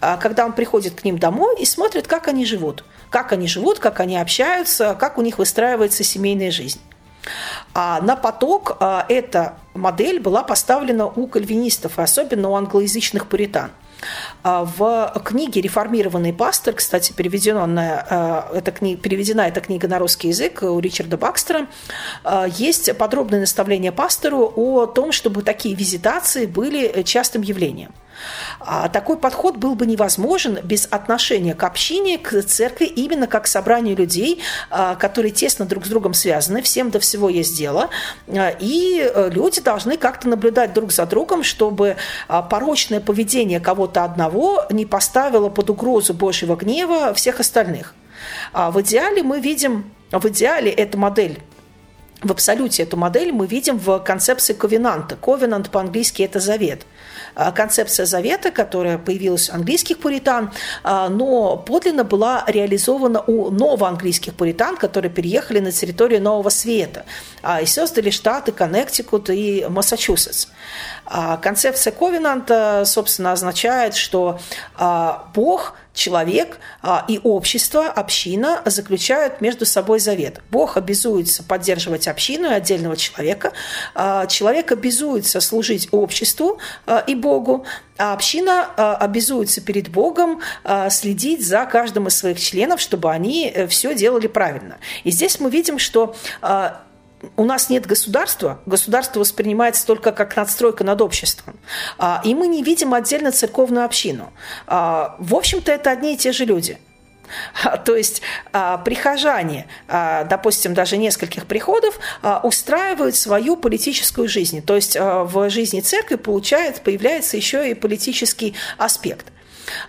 S3: когда он приходит к ним домой и смотрит, как они живут, как они живут, как они общаются, как у них выстраивается семейная жизнь. А на поток а, эта модель была поставлена у кальвинистов, особенно у англоязычных пуритан. А, в книге «Реформированный пастор», кстати, переведена, а, эта книга, переведена эта книга на русский язык у Ричарда Бакстера, есть подробное наставление пастору о том, чтобы такие визитации были частым явлением – а такой подход был бы невозможен без отношения к общине, к церкви, именно как к собранию людей, а, которые тесно друг с другом связаны, всем до всего есть дело, а, и э, люди должны как-то наблюдать друг за другом, чтобы порочное поведение кого-то одного не поставило под угрозу Божьего гнева всех остальных. В идеале мы видим, в идеале эта модель в абсолюте эту модель мы видим в концепции ковенанта. Ковенант по-английски – это завет. А, концепция завета, которая появилась у английских пуритан, а, но подлинно была реализована у новоанглийских пуритан, которые переехали на территорию Нового Света а, и создали штаты Коннектикут и Массачусетс. Концепция ковенанта, собственно, означает, что Бог – человек а, и общество, община заключают между собой завет. Бог обязуется поддерживать общину и отдельного человека. А, человек обязуется служить обществу а, и Богу, а община обязуется перед Богом следить за каждым из своих членов, чтобы они э, все делали правильно. И здесь мы видим, что у нас нет государства, государство воспринимается только как надстройка над обществом, а, и мы не видим отдельно церковную общину. А, в общем-то, это одни и те же люди. То есть прихожане, допустим, даже нескольких приходов, устраивают свою политическую жизнь. То есть в жизни церкви получает, появляется еще и политический аспект.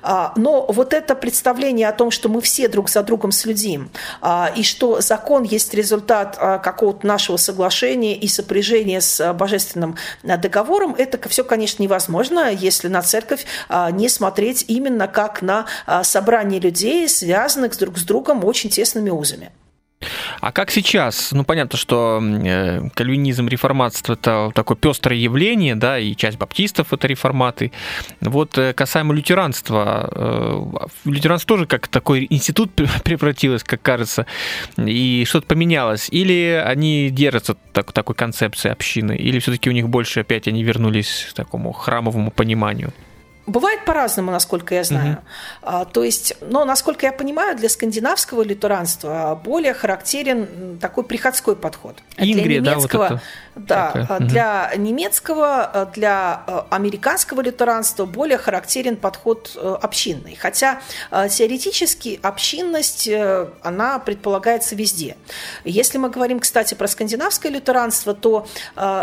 S3: А, но вот это представление о том, что мы все друг за другом следим, а, и что закон есть результат а, какого-то нашего соглашения и сопряжения с божественным договором, это все, конечно, невозможно, если на церковь не смотреть именно как на собрание людей, связанных друг с другом очень тесными узами.
S2: А как сейчас? Ну, понятно, что э, кальвинизм, реформатство – это такое пестрое явление, да, и часть баптистов – это реформаты. Вот э, касаемо лютеранства, э, лютеранство тоже как такой институт превратилось, как кажется, и что-то поменялось. Или они держатся так, такой концепции общины, или все-таки у них больше опять они вернулись к такому храмовому пониманию?
S3: Бывает по-разному, насколько я знаю. Угу. А, то есть, но, насколько я понимаю, для скандинавского лютеранства более характерен такой приходской подход.
S2: Ингрия, для немецкого, да, вот это
S3: да, такая. для угу. немецкого, для э, американского лютеранства более характерен подход э, общинный. Хотя э, теоретически общинность, она предполагается везде. Если мы говорим, кстати, про скандинавское лютеранство, то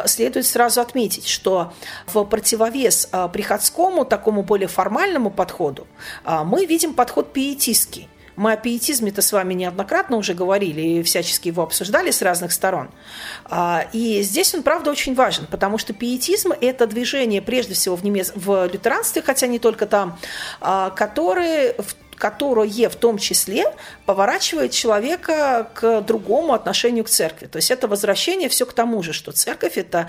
S3: следует сразу отметить, что в противовес приходскому такому более формальному подходу, а, мы видим подход пиетистский. Мы о пиетизме-то с вами неоднократно уже говорили и всячески его обсуждали с разных сторон. А, и здесь он, правда, очень важен, потому что пиетизм – это движение, прежде всего, в, немец... в лютеранстве, хотя не только там, а, которые в которое в том числе поворачивает человека к другому отношению к церкви. То есть это возвращение все к тому же, что церковь – это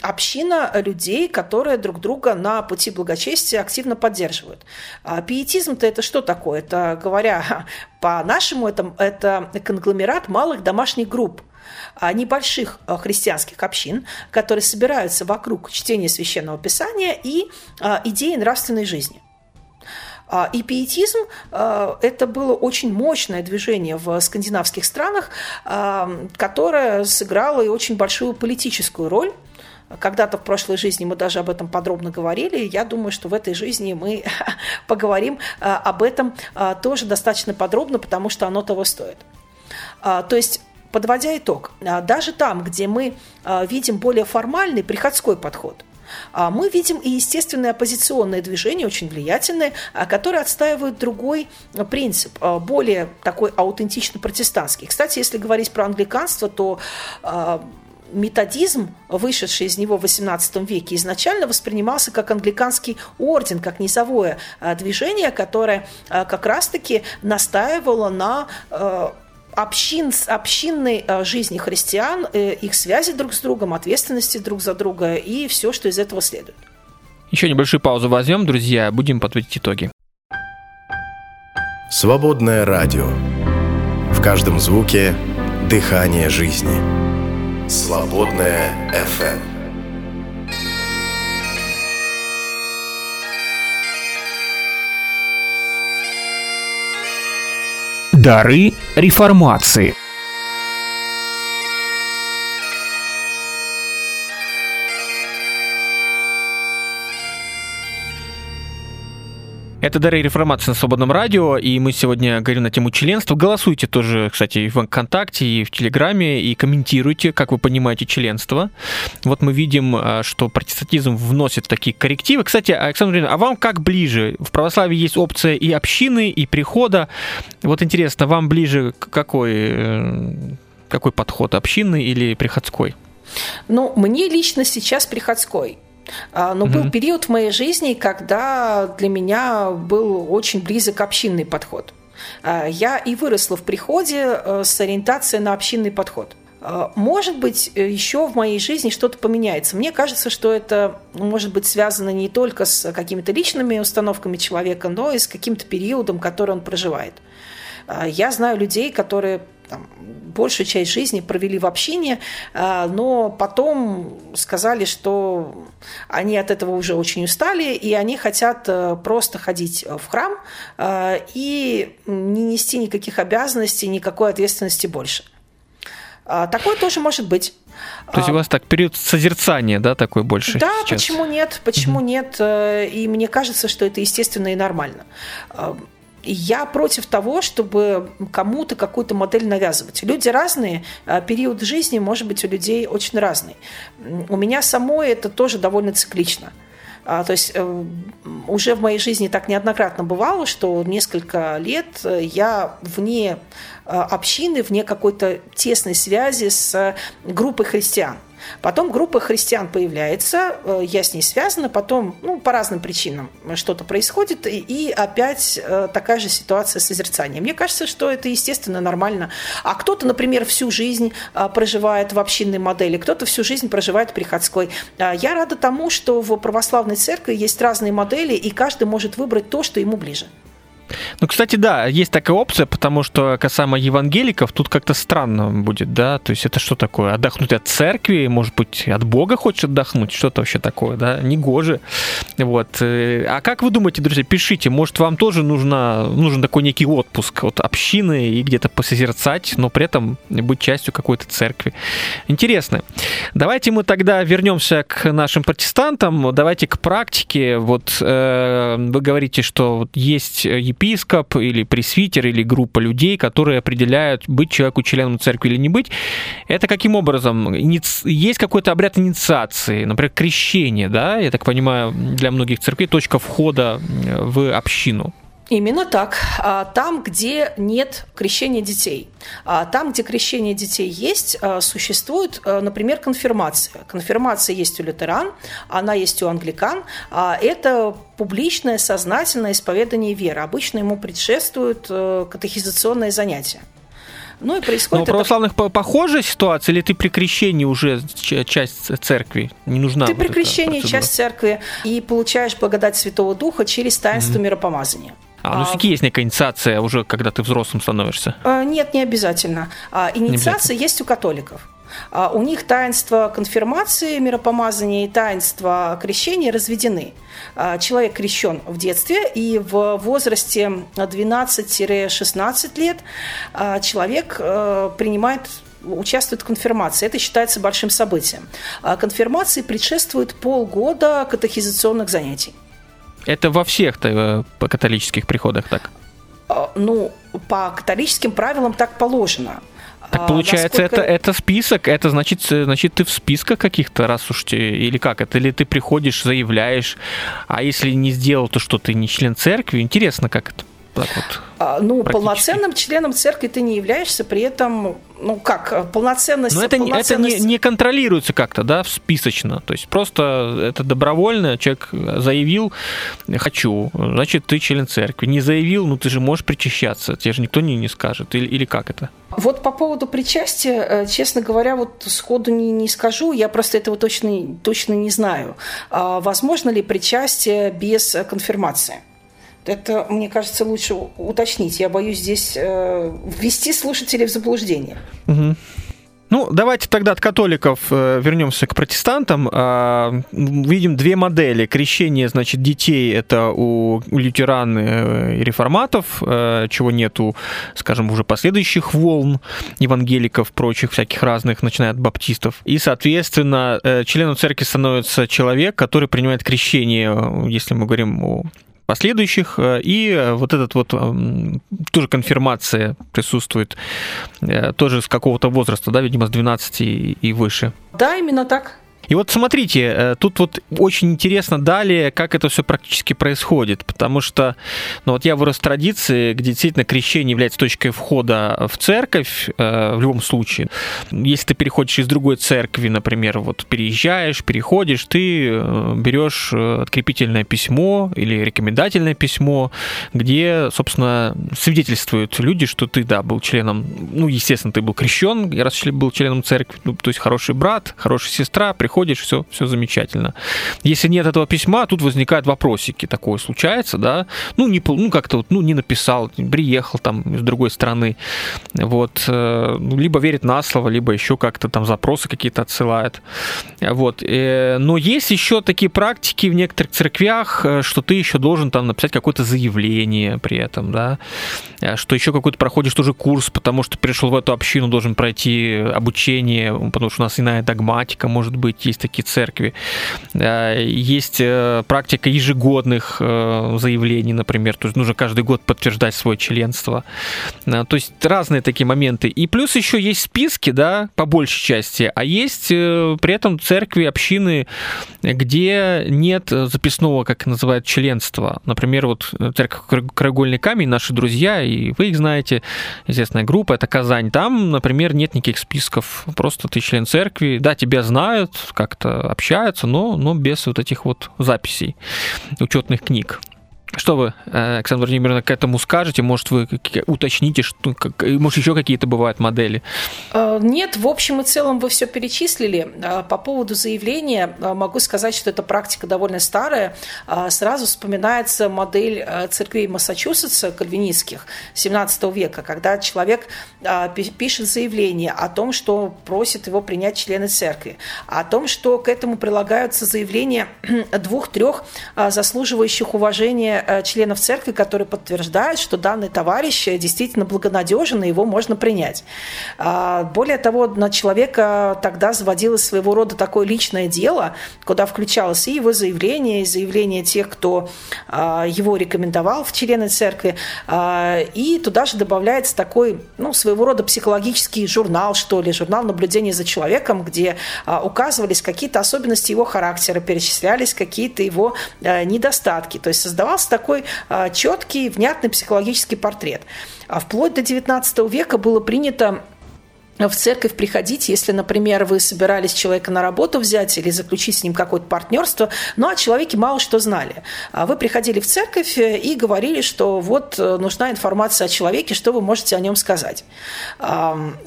S3: община людей, которые друг друга на пути благочестия активно поддерживают. А пиетизм-то это что такое? Это, говоря по-нашему, это, это конгломерат малых домашних групп, а небольших а, христианских общин, которые собираются вокруг чтения священного писания и а, идеи нравственной жизни. А, и пиетизм а, – это было очень мощное движение в скандинавских странах, а, которое сыграло и очень большую политическую роль. Когда-то в прошлой жизни мы даже об этом подробно говорили. Я думаю, что в этой жизни мы поговорим об этом тоже достаточно подробно, потому что оно того стоит. То есть Подводя итог, даже там, где мы видим более формальный приходской подход – мы видим и естественное оппозиционное движение, очень влиятельное, а, которое отстаивает другой принцип, а, более такой аутентично протестантский. Кстати, если говорить про англиканство, то методизм, вышедший из него в XVIII веке, изначально воспринимался как англиканский орден, как низовое движение, которое как раз-таки настаивало на общин, общинной жизни христиан, их связи друг с другом, ответственности друг за друга и все, что из этого следует.
S2: Еще небольшую паузу возьмем, друзья, будем подводить итоги.
S1: Свободное радио. В каждом звуке дыхание жизни. Свободное FM.
S2: Дары реформации. Это Дарья Реформация на Свободном радио, и мы сегодня говорим на тему членства. Голосуйте тоже, кстати, в ВКонтакте, и в Телеграме, и комментируйте, как вы понимаете членство. Вот мы видим, а, что протестантизм вносит такие коррективы. Кстати, Александр Ильин, а вам как ближе? В православии есть опция и общины, и прихода. Вот интересно, вам ближе какой, э, какой подход, общинный или приходской?
S3: Ну, мне лично сейчас приходской. А, но был период в моей жизни, когда для меня был очень близок общинный подход. А, я и выросла в приходе э, с ориентацией на общинный подход. А, может быть, э, еще в моей жизни что-то поменяется. Мне кажется, что это может быть связано не только с какими-то личными установками человека, но и с каким-то периодом, который он проживает. Я знаю людей, которые там, большую часть жизни провели в общине, а, но потом сказали, что они от этого уже очень устали, и они хотят э, просто ходить в храм а, и не нести никаких обязанностей, никакой ответственности больше. А, такое тоже может быть.
S2: То есть у вас так период созерцания, да, такой больше?
S3: Да,
S2: сейчас?
S3: почему нет? Почему mm-hmm. нет? Э, и мне кажется, что это естественно и нормально я против того, чтобы кому-то какую-то модель навязывать. Люди разные, а период жизни может быть у людей очень разный. У меня самой это тоже довольно циклично. А, то есть э, уже в моей жизни так неоднократно бывало, что несколько лет я вне э, общины, вне какой-то тесной связи с группой христиан. Потом группа христиан появляется, э, я с ней связана, потом, ну, по разным причинам что-то происходит, и опять э, такая же ситуация созерцания. Мне кажется, что это естественно, нормально. А кто-то, например, всю жизнь э, проживает в общинной модели, кто-то всю жизнь проживает в приходской. Я рада тому, что в православной церкви есть разные модели, и каждый может выбрать то, что ему ближе.
S2: Ну, кстати, да, есть такая опция, потому что касаемо евангеликов, тут как-то странно будет, да, то есть это что такое? Отдохнуть от церкви, может быть, от Бога хочешь отдохнуть, что-то вообще такое, да, негоже. Вот. Э, а как вы думаете, друзья, пишите, может, вам тоже нужно, нужен такой некий отпуск от общины и где-то посозерцать, но при этом быть частью какой-то церкви. Интересно. Давайте мы тогда вернемся к нашим протестантам, давайте к практике. Вот э, вы говорите, что есть епископ или пресвитер или группа людей, которые определяют, быть человеку членом церкви или не быть. Это каким образом? Есть какой-то обряд инициации, например, крещение, да, я так понимаю, для многих церквей точка входа в общину.
S3: Именно так. А, там, где нет крещения детей. А, там, где крещение детей есть, а, существует, например, конфирмация. Конфирмация есть у лютеран, она есть у англикан. Это публичное, сознательное исповедание веры. Обычно ему предшествуют э, катехизационные занятия.
S2: Ну и происходит. Но у православных это... похожая ситуация, или ты при крещении уже часть церкви? Не нужна.
S3: Ты вот при крещении часть церкви и получаешь благодать Святого Духа через таинство mm-hmm. миропомазания.
S2: А, ну все-таки есть некая инициация уже, когда ты взрослым становишься?
S3: А, нет, не обязательно. А, инициация не есть у католиков. А, у них таинство конфирмации, миропомазания и таинство крещения разведены. Человек крещен в детстве, и в возрасте 12-16 лет человек принимает участвует в конфирмации. Это считается большим событием. Конфирмации предшествует полгода катехизационных занятий.
S2: Это во всех э, по католических приходах так?
S3: А, ну, по католическим правилам так положено.
S2: Так а, получается, Насколько... это, это список, это значит, значит, ты в списках каких-то, раз уж ты, или как это, или ты приходишь, заявляешь, а если не сделал, то что ты не член церкви, интересно, как это так вот?
S3: А, ну, полноценным членом церкви ты не являешься, при этом, ну как, полноценность...
S2: Но это,
S3: полноценность...
S2: это не, не контролируется как-то, да, списочно. То есть просто это добровольно, человек заявил, хочу, значит, ты член церкви. Не заявил, ну ты же можешь причащаться, тебе же никто не, не скажет. Или, или как это?
S3: Вот по поводу причастия, э, честно говоря, вот сходу не, не скажу, я просто этого точно, точно не знаю. А возможно ли причастие без конфирмации? Это, мне кажется, лучше уточнить. Я боюсь здесь э, ввести слушателей в заблуждение.
S2: Угу. Ну, давайте тогда от католиков э, вернемся к протестантам. Э, видим две модели. Крещение, значит, детей это у, у лютеран э, и реформатов, э, чего нету, скажем, уже последующих волн евангеликов, прочих всяких разных, начиная от баптистов. И, соответственно, э, членом церкви становится человек, который принимает крещение, э, если мы говорим о последующих. Э, и э, вот этот вот тоже конфирмация присутствует э, тоже с какого-то возраста, да, видимо, с 12 и выше.
S3: Да, именно так.
S2: И вот смотрите, э, тут вот очень интересно далее, как это все практически происходит, потому что, ну вот я вырос в традиции, где действительно крещение является точкой входа в церковь э, в любом случае. Если ты переходишь из другой церкви, например, вот переезжаешь, переходишь, ты э, берешь открепительное письмо или рекомендательное письмо, где, собственно, свидетельствуют люди, что ты, да, был членом, ну, естественно, ты был крещен, раз был членом церкви, ну, то есть хороший брат, хорошая сестра, приходишь приходишь, все, все замечательно. Если нет этого письма, тут возникают вопросики. Такое случается, да? Ну, не, ну как-то вот, ну, не написал, приехал там с другой стороны. Вот. Э, либо верит на слово, либо еще как-то там запросы какие-то отсылает. Вот. Э, но есть еще такие практики в некоторых церквях, э, что ты еще должен там написать какое-то заявление при этом, да, что еще какой-то проходишь тоже курс, потому что пришел в эту общину, должен пройти обучение, потому что у нас иная догматика может быть, есть такие церкви. Э, есть э, практика ежегодных э, заявлений, например, то есть нужно каждый год подтверждать свое членство. То есть разные такие моменты. И плюс еще есть списки, да, по большей части, а есть при этом церкви, общины, где нет записного, как называют, членства. Например, вот церковь Краеугольный камень, наши друзья, и вы их знаете, известная группа, это Казань. Там, например, нет никаких списков, просто ты член церкви, да, тебя знают, как-то общаются, но, но без вот этих вот записей учетных книг. Что вы, э, Александр Владимировна, к этому скажете? Может, вы уточните, что, как, может, еще какие-то бывают модели?
S3: Э, нет, в общем и целом вы все перечислили. Э, по поводу заявления могу сказать, что эта практика довольно старая. Сразу вспоминается модель церквей Массачусетса, кальвинистских, 17 века, когда человек пишет заявление о том, что просит его принять члены церкви, о том, что к этому прилагаются заявления двух-трех заслуживающих уважения Э, членов церкви, которые подтверждают, что данный товарищ действительно благонадежен, и его можно принять. А, более того, на человека тогда заводилось своего рода такое личное дело, куда включалось и его заявление, и заявление тех, кто а, его рекомендовал в члены церкви, а, и туда же добавляется такой, ну, своего рода психологический журнал, что ли, журнал наблюдения за человеком, где указывались какие-то особенности его характера, перечислялись какие-то его э, недостатки. То есть создавался такой а, четкий, внятный психологический портрет. А вплоть до XIX века было принято в церковь приходить, если, например, вы собирались человека на работу взять или заключить с ним какое-то партнерство, но о человеке мало что знали. А вы приходили в церковь и говорили, что вот э, нужна информация о человеке, что вы можете о нем сказать.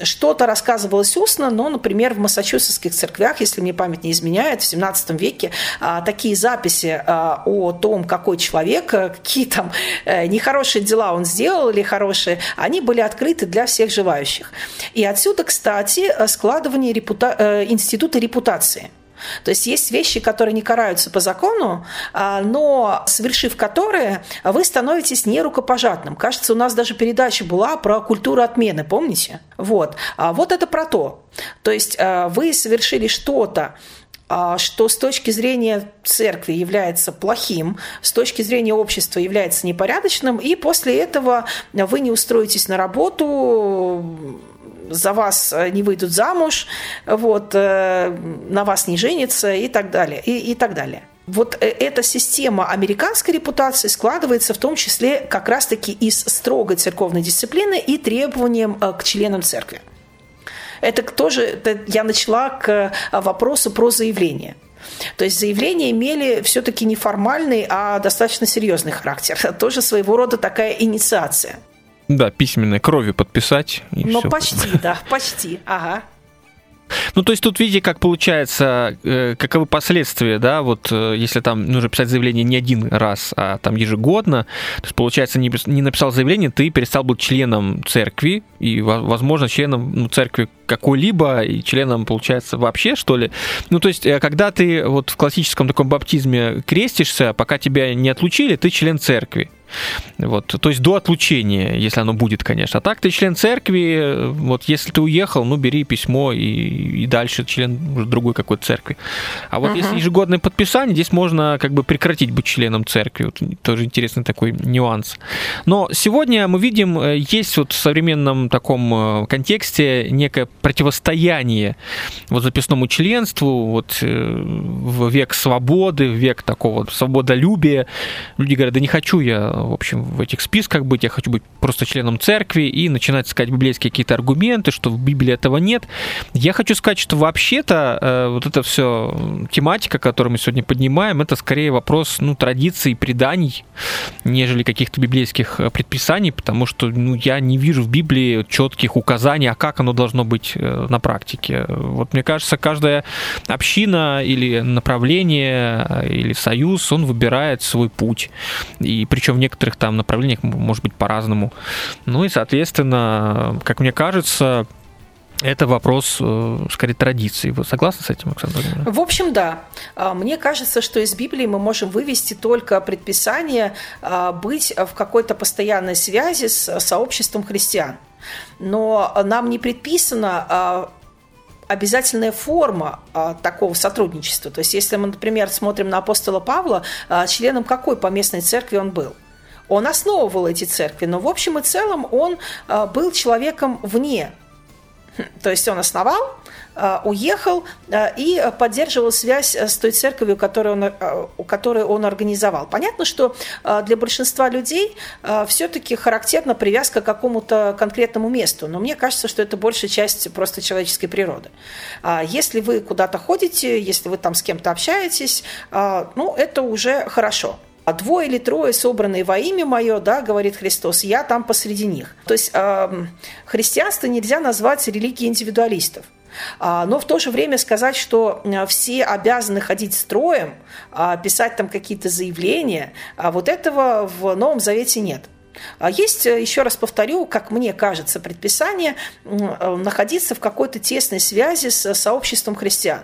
S3: Что-то рассказывалось устно, но, например, в массачусетских церквях, если мне память не изменяет, в 17 веке а, такие записи а, о том, какой человек, э, какие там э, нехорошие дела он сделал или хорошие, они были открыты для всех желающих. И отсюда кстати, складывание репута... Э, института репутации. То есть есть вещи, которые не караются по закону, а, но совершив которые, вы становитесь нерукопожатным. Кажется, у нас даже передача была про культуру отмены, помните? Вот. А вот это про то. То есть э, вы совершили что-то, а, что с точки зрения церкви является плохим, с точки зрения общества является непорядочным, и после этого вы не устроитесь на работу, за вас э, не выйдут замуж, вот, э, на вас не женятся и так далее. И, и так далее. Вот э, эта система американской репутации складывается в том числе как раз-таки из строгой церковной дисциплины и требованиям к членам церкви. Это тоже это я начала к вопросу про заявление. То есть заявления имели все-таки не формальный, а достаточно серьезный характер. Тоже своего рода такая инициация.
S2: Да, письменной крови подписать.
S3: Ну, почти, да, почти. Ага.
S2: Ну, то есть тут видите, как получается, э, каковы последствия, да, вот э, если там нужно писать заявление не один раз, а там ежегодно, то есть получается, не, не написал заявление, ты перестал быть членом церкви, и, возможно, членом ну, церкви какой-либо, и членом, получается, вообще, что ли. Ну, то есть, э, когда ты вот в классическом таком баптизме крестишься, пока тебя не отлучили, ты член церкви. Вот, то есть до отлучения, если оно будет, конечно. А так ты член церкви, вот если ты уехал, ну бери письмо и, и дальше член другой какой-то церкви. А вот uh-huh. если ежегодное подписание, здесь можно как бы прекратить быть членом церкви. Вот, тоже интересный такой нюанс. Но сегодня мы видим, э, есть вот в современном таком э, контексте некое противостояние вот записному членству, вот э, в век свободы, в век такого свободолюбия. Люди говорят, да не хочу я в общем, в этих списках быть, я хочу быть просто членом церкви и начинать искать библейские какие-то аргументы, что в Библии этого нет. Я хочу сказать, что вообще-то э, вот это все тематика, которую мы сегодня поднимаем, это скорее вопрос ну, традиций, преданий, нежели каких-то библейских э, предписаний, потому что ну, я не вижу в Библии четких указаний, а как оно должно быть э, на практике. Вот мне кажется, каждая община или направление, или союз, он выбирает свой путь. И причем в некоторых там направлениях может быть по-разному. Ну и, соответственно, как мне кажется, это вопрос, э, скорее, традиции. Вы согласны с этим, Оксана?
S3: В общем, да. А, мне кажется, что из Библии мы можем вывести только предписание а, быть в какой-то постоянной связи с сообществом христиан. Но нам не предписано а, обязательная форма такого сотрудничества. То есть, если мы, например, смотрим на апостола Павла, членом какой поместной церкви он был? Он основывал эти церкви, но в общем и целом он а, был человеком вне. То есть он основал, а, уехал а, и поддерживал связь с той церковью, которую он, а, которую он организовал. Понятно, что для большинства людей все-таки характерна привязка к какому-то конкретному месту, но мне кажется, что это большая часть просто человеческой природы. Если вы куда-то ходите, если вы там с кем-то общаетесь, ну, это уже хорошо а двое или трое, собранные во имя мое, да, говорит Христос, я там посреди них. То есть э, христианство нельзя назвать религией индивидуалистов. А, но в то же время сказать, что а, все обязаны ходить строем, а, писать там какие-то заявления, вот этого в Новом Завете нет. Есть, э, еще раз повторю, как мне кажется, предписание э, находиться в какой-то тесной связи с сообществом христиан.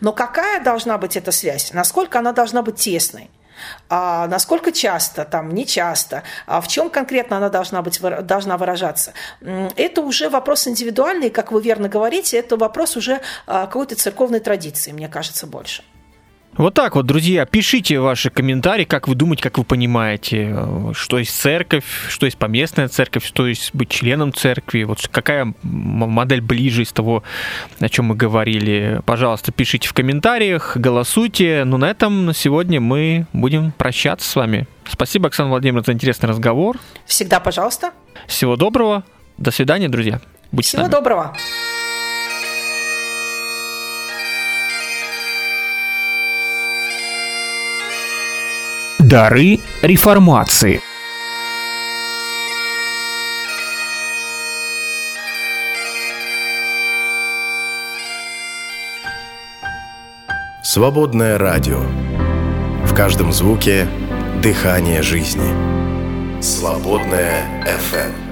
S3: Но какая должна быть эта связь? Насколько она должна быть тесной? А насколько часто, там, не часто, а в чем конкретно она должна, быть, должна выражаться. Это уже вопрос индивидуальный, как вы верно говорите, это вопрос уже а, какой-то церковной традиции, мне кажется, больше.
S2: Вот так вот, друзья, пишите ваши комментарии, как вы думаете, как вы понимаете, э, что есть церковь, что есть поместная церковь, что есть быть членом церкви, вот какая модель ближе из того, о чем мы говорили. Пожалуйста, пишите в комментариях, голосуйте. Ну, на этом на сегодня мы будем прощаться с вами. Спасибо, Оксана Владимировна, за интересный разговор.
S3: Всегда, пожалуйста.
S2: Всего доброго. До свидания, друзья.
S3: Будьте Всего доброго.
S2: Дары реформации.
S1: Свободное радио. В каждом звуке дыхание жизни. Свободное FM.